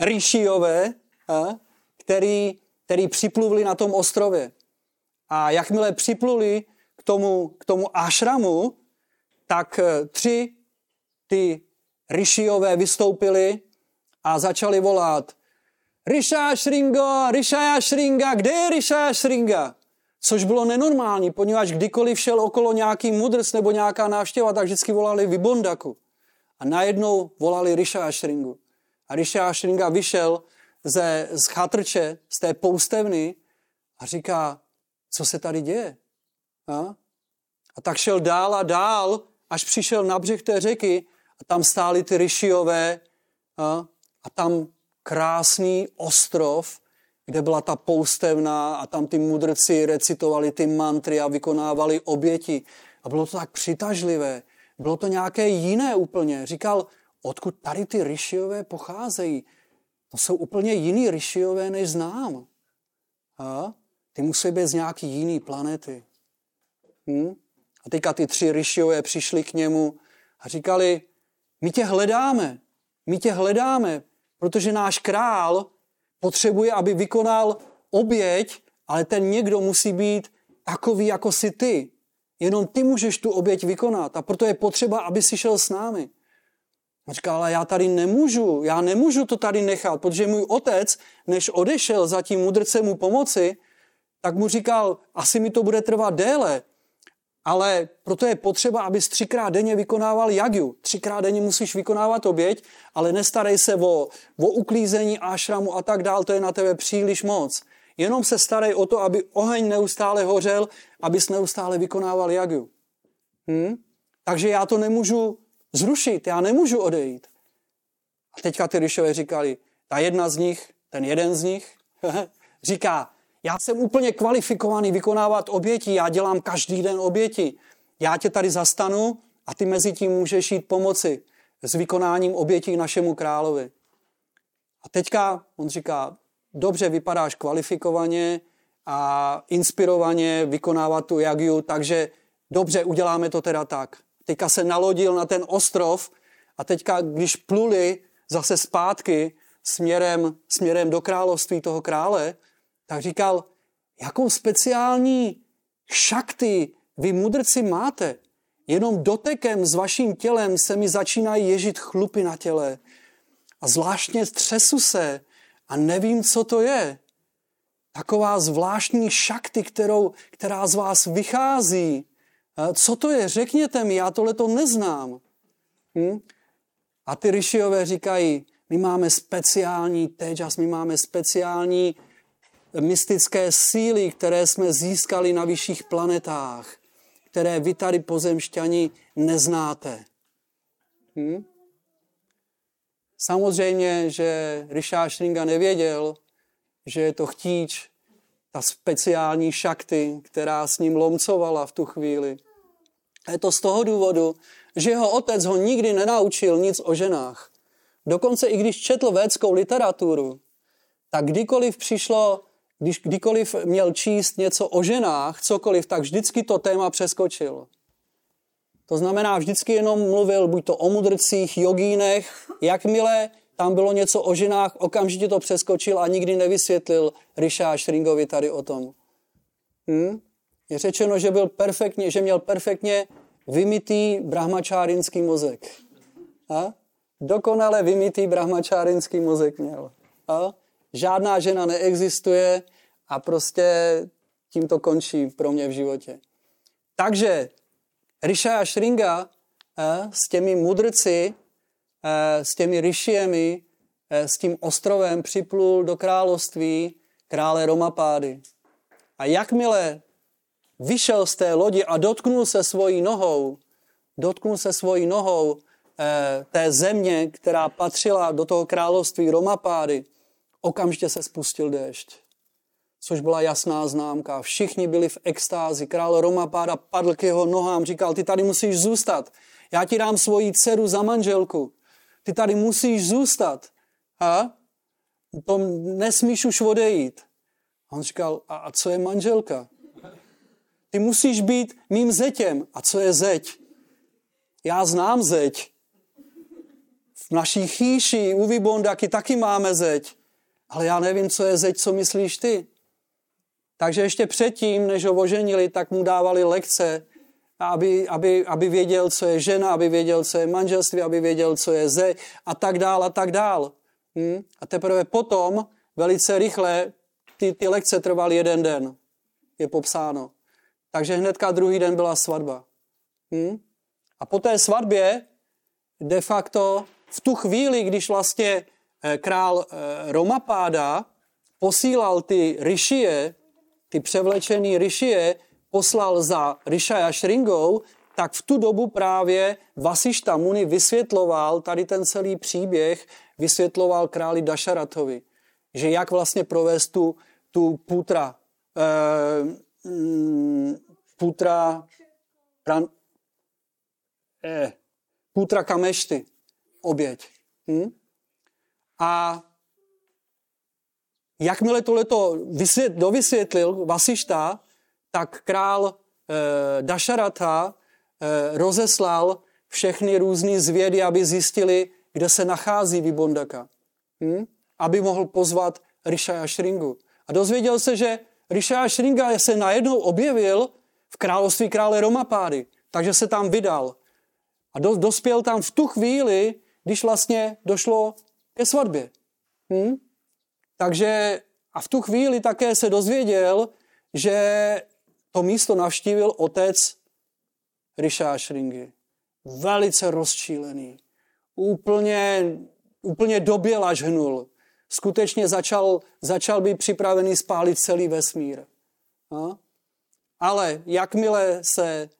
Ríšiové, eh, který, který připluvli na tom ostrově. A jakmile připluli k tomu, k tomu ášramu, tak eh, tři ty Ríšiové vystoupili a začali volat Risha Shringa, Risha Shringa, kde je Risha Shringa? Což bylo nenormální, poněvadž kdykoliv šel okolo nějaký mudrc nebo nějaká návštěva, tak vždycky volali Vibondaku. A najednou volali Risha Shringu. A Risha Shringa vyšel ze, z chatrče, z té poustevny a říká, co se tady děje? A? a tak šel dál a dál, až přišel na břeh té řeky a tam stály ty ryšiové a, a tam krásný ostrov, kde byla ta poustevna a tam ty mudrci recitovali ty mantry a vykonávali oběti. A bylo to tak přitažlivé. Bylo to nějaké jiné úplně. Říkal, odkud tady ty ryšiové pocházejí? To jsou úplně jiný ryšiové, než znám. A? Ty musí být z nějaký jiný planety. Hm? A teďka ty tři ryšiové přišli k němu a říkali, my tě hledáme, my tě hledáme, protože náš král potřebuje, aby vykonal oběť, ale ten někdo musí být takový, jako si ty. Jenom ty můžeš tu oběť vykonat a proto je potřeba, aby si šel s námi. A říká, ale já tady nemůžu, já nemůžu to tady nechat, protože můj otec, než odešel za tím mudrcem mu pomoci, tak mu říkal, asi mi to bude trvat déle, ale proto je potřeba, abys třikrát denně vykonával jagyu. Třikrát denně musíš vykonávat oběť, ale nestarej se o, o uklízení ášramu a tak dál, to je na tebe příliš moc. Jenom se starej o to, aby oheň neustále hořel, abys neustále vykonával jagyu. Hm? Takže já to nemůžu zrušit, já nemůžu odejít. A teďka ty ryšové říkali, ta jedna z nich, ten jeden z nich, [LAUGHS] říká, já jsem úplně kvalifikovaný vykonávat oběti, já dělám každý den oběti. Já tě tady zastanu a ty mezi tím můžeš jít pomoci s vykonáním obětí našemu královi. A teďka on říká, dobře vypadáš kvalifikovaně a inspirovaně vykonávat tu jagiu, takže dobře, uděláme to teda tak. Teďka se nalodil na ten ostrov a teďka, když pluli zase zpátky směrem, směrem do království toho krále, tak říkal, jakou speciální šakty vy mudrci máte. Jenom dotekem s vaším tělem se mi začínají ježit chlupy na těle. A zvláštně třesu se a nevím, co to je. Taková zvláštní šakty, kterou, která z vás vychází. Co to je? Řekněte mi, já tohle to neznám. Hm? A ty ryšiové říkají, my máme speciální tejas, my máme speciální mystické síly, které jsme získali na vyšších planetách, které vy tady pozemšťani neznáte. Hm? Samozřejmě, že Richard Schringa nevěděl, že je to chtíč, ta speciální šakty, která s ním lomcovala v tu chvíli. A je to z toho důvodu, že jeho otec ho nikdy nenaučil nic o ženách. Dokonce i když četl védskou literaturu, tak kdykoliv přišlo když kdykoliv měl číst něco o ženách, cokoliv, tak vždycky to téma přeskočil. To znamená, vždycky jenom mluvil buď to o mudrcích, jogínech, jakmile tam bylo něco o ženách, okamžitě to přeskočil a nikdy nevysvětlil Risha Šringovi tady o tom. Hm? Je řečeno, že, byl perfektně, že měl perfektně vymitý brahmačárinský mozek. A? Dokonale vymitý brahmačárinský mozek měl. A? Žádná žena neexistuje a prostě tím to končí pro mě v životě. Takže Risha a Shringa eh, s těmi mudrci, eh, s těmi Rishiemi, eh, s tím ostrovem připlul do království krále Romapády. A jakmile vyšel z té lodi a dotknul se svojí nohou, dotknul se svojí nohou té země, která patřila do toho království Romapády, Okamžitě se spustil déšť, což byla jasná známka. Všichni byli v extázi. Král Romapáda padl k jeho nohám, říkal, ty tady musíš zůstat. Já ti dám svoji dceru za manželku. Ty tady musíš zůstat. A? To nesmíš už odejít. A on říkal, a, a co je manželka? Ty musíš být mým zetěm. A co je zeď? Já znám zeď. V naší chýši u Vybondaky taky máme zeď. Ale já nevím, co je zeď, co myslíš ty. Takže ještě předtím, než ho oženili, tak mu dávali lekce, aby, aby, aby věděl, co je žena, aby věděl, co je manželství, aby věděl, co je zeď a tak dál a tak dál. Hm? A teprve potom, velice rychle, ty, ty lekce trvaly jeden den. Je popsáno. Takže hnedka druhý den byla svatba. Hm? A po té svatbě de facto v tu chvíli, když vlastně král eh, Romapáda posílal ty ryšie, ty převlečený ryšie, poslal za Rishaya Shringou, tak v tu dobu právě Vasišta Muni vysvětloval tady ten celý příběh, vysvětloval králi Dašaratovi, že jak vlastně provést tu, tu putra, eh, mm, putra, ran, eh, putra kamešty, oběť. Hm? A jakmile tohleto vysvět, dovysvětlil Vasišta, tak král eh, Dašarata eh, rozeslal všechny různé zvědy, aby zjistili, kde se nachází Vibondaka. Hm? Aby mohl pozvat Rishaya Shringu. A dozvěděl se, že Rishaya Shringa se najednou objevil v království krále Romapády. Takže se tam vydal. A do, dospěl tam v tu chvíli, když vlastně došlo ke svatbě. Hm? Takže a v tu chvíli také se dozvěděl, že to místo navštívil otec Rishá Shringy. Velice rozčílený. Úplně, úplně doběl až hnul. Skutečně začal, začal být připravený spálit celý vesmír. No? Ale jakmile se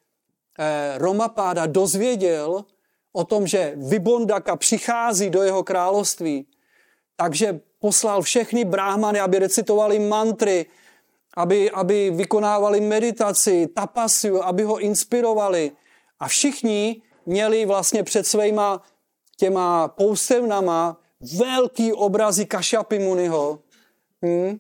eh, Romapáda dozvěděl o tom, že Vibondaka přichází do jeho království, takže poslal všechny bráhmany, aby recitovali mantry, aby, aby vykonávali meditaci, tapasiu, aby ho inspirovali. A všichni měli vlastně před svýma těma poustevnama velký obrazy Kašapy Muniho, hm,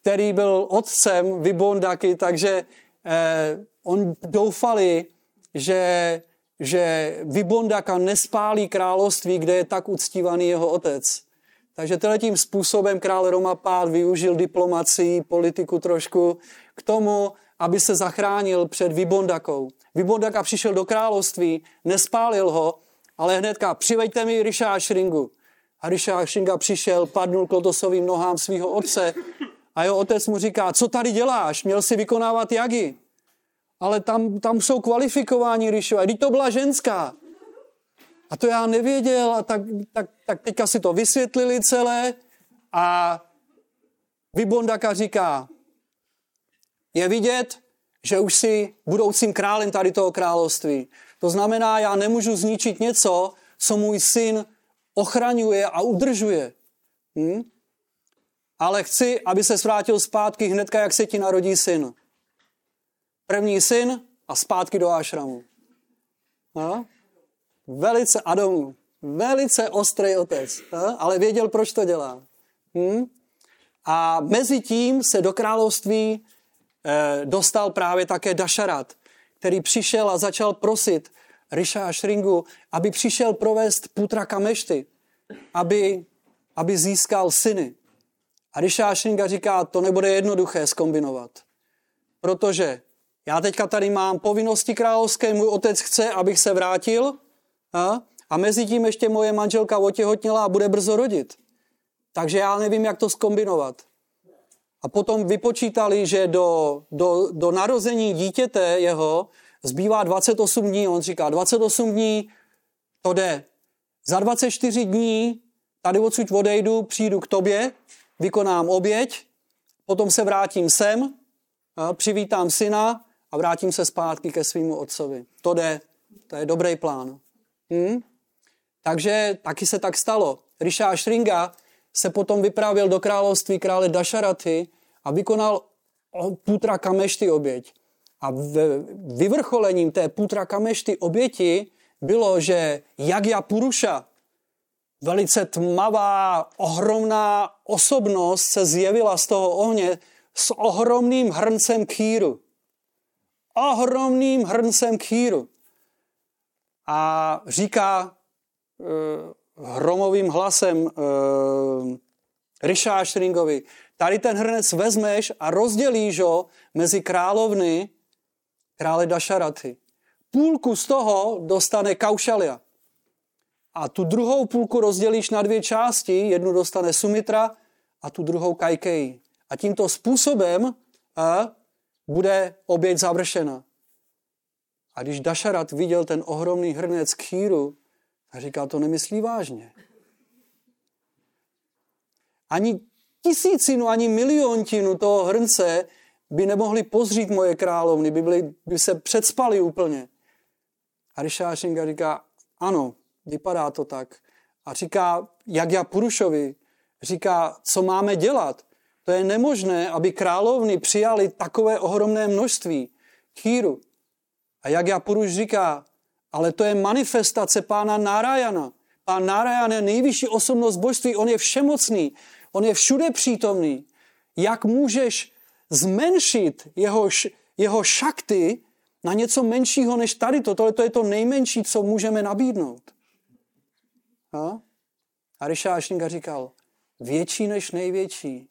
který byl otcem Vibondaky, takže eh, on doufali, že, že Vibondaka nespálí království, kde je tak uctívaný jeho otec. Takže tím způsobem král Roma Pád využil diplomacii, politiku trošku k tomu, aby se zachránil před Vybondakou. Vybondaka přišel do království, nespálil ho, ale hnedka přiveďte mi Ryšá Šringu. A Ryšá Šringa přišel, padnul k lotosovým nohám svého otce a jeho otec mu říká, co tady děláš? Měl si vykonávat jagy. Ale tam, tam jsou kvalifikováni Ryšo. A když to byla ženská. A to já nevěděl a tak, tak, tak teďka si to vysvětlili celé a Vybondaka říká, je vidět, že už si budoucím králem tady toho království. To znamená, já nemůžu zničit něco, co můj syn ochraňuje a udržuje. Hm? Ale chci, aby se vrátil zpátky hnedka, jak se ti narodí syn. První syn a zpátky do ášramu. No? Velice Adamu, velice ostrý otec, ale věděl, proč to dělá. Hm? A mezi tím se do království eh, dostal právě také Dašarat, který přišel a začal prosit Risha a Shringu, aby přišel provést Putra Kamešty, aby, aby získal syny. A Risha a Shringa říká, to nebude jednoduché skombinovat, protože já teďka tady mám povinnosti královské, můj otec chce, abych se vrátil, a, a mezi tím ještě moje manželka otěhotněla a bude brzo rodit. Takže já nevím, jak to skombinovat. A potom vypočítali, že do, do, do narození dítěte jeho zbývá 28 dní. On říká, 28 dní to jde. Za 24 dní tady odsud odejdu, přijdu k tobě, vykonám oběť, potom se vrátím sem, přivítám syna a vrátím se zpátky ke svýmu otcovi. To jde. To je dobrý plán. Hmm? Takže taky se tak stalo. Risha Shringa se potom vypravil do království krále Dašaraty a vykonal Putra Kamešty oběť. A vyvrcholením té Putra Kamešty oběti bylo, že Jagya Puruša, velice tmavá, ohromná osobnost se zjevila z toho ohně s ohromným hrncem kýru. Ohromným hrncem kýru. a říká uh, hromovým hlasem uh, Risha Ashringovi, tady ten hrnec vezmeš a rozdělíš ho mezi královny krále Dašaraty. Půlku z toho dostane Kaušalia. A tu druhou půlku rozdělíš na dvě části, jednu dostane Sumitra a tu druhou Kajkej. A tímto způsobem a, bude oběť završena. A když Dašarat viděl ten ohromný hrnec kýru, říkal, to nemyslí vážně. Ani tisícinu, ani miliontinu toho hrnce by nemohli pozřít moje královny, by, byli, by se předspali úplně. A Rishášinga říká, ano, vypadá to tak. A říká, jak já Purušovi, říká, co máme dělat. To je nemožné, aby královny přijali takové ohromné množství chýru. A jak já Puruš říká, ale to je manifestace pána Narayana. Pán Narayan je nejvyšší osobnost božství, on je všemocný, on je všude přítomný. Jak můžeš zmenšit jeho, jeho šakty na něco menšího než tady to. Tohle to je to nejmenší, co můžeme nabídnout. A, a říkal, větší než největší,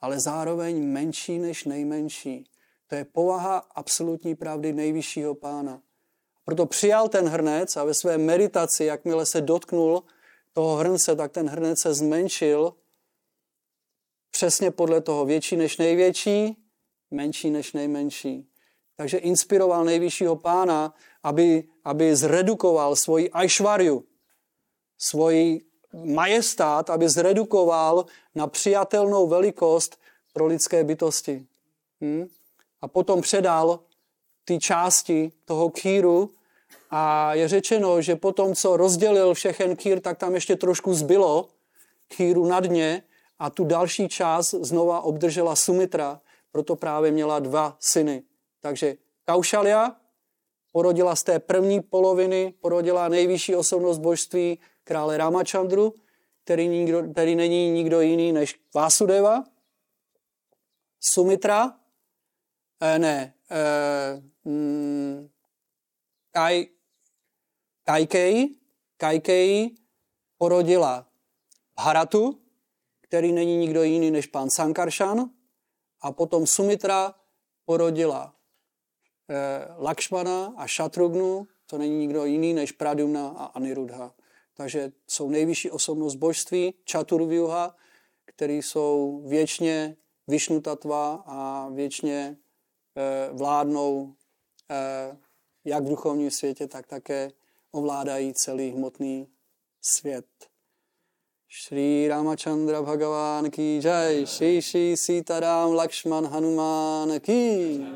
ale zároveň menší než nejmenší. To je povaha absolutní pravdy nejvyššího pána. Proto přijal ten hrnec a ve své meditaci, jakmile se dotknul toho hrnce, tak ten hrnec se zmenšil přesně podle toho větší než největší, menší než nejmenší. Takže inspiroval nejvyššího pána, aby, aby zredukoval svoji ajšvarju, svoji majestát, aby zredukoval na přijatelnou velikost pro lidské bytosti. Hm? A potom předal ty části toho kýru a je řečeno, že potom, co rozdělil všechen kýr, tak tam ještě trošku zbylo kýru na dně a tu další část znova obdržela Sumitra, proto právě měla dva syny. Takže Kaušalia porodila z té první poloviny, porodila nejvyšší osobnost božství krále Ramachandru, který, nikdo, který není nikdo jiný než Vasudeva, Sumitra, eh, ne, eh, mm, Kaj, Kajkej, porodila Haratu, který není nikdo jiný než pán Sankarshan, a potom Sumitra porodila eh, Lakšmana a Šatrugnu, to není nikdo jiný než Pradumna a Anirudha. Takže jsou nejvyšší osobnost božství, Chaturvyuha, který jsou věčně Višnutatva a věčně eh, vládnou eh, jak v duchovním světě, tak také ovládají celý hmotný svět. Shri Ramachandra Bhagavan ki jai, Shri Shri Sitaram Lakshman Hanuman ki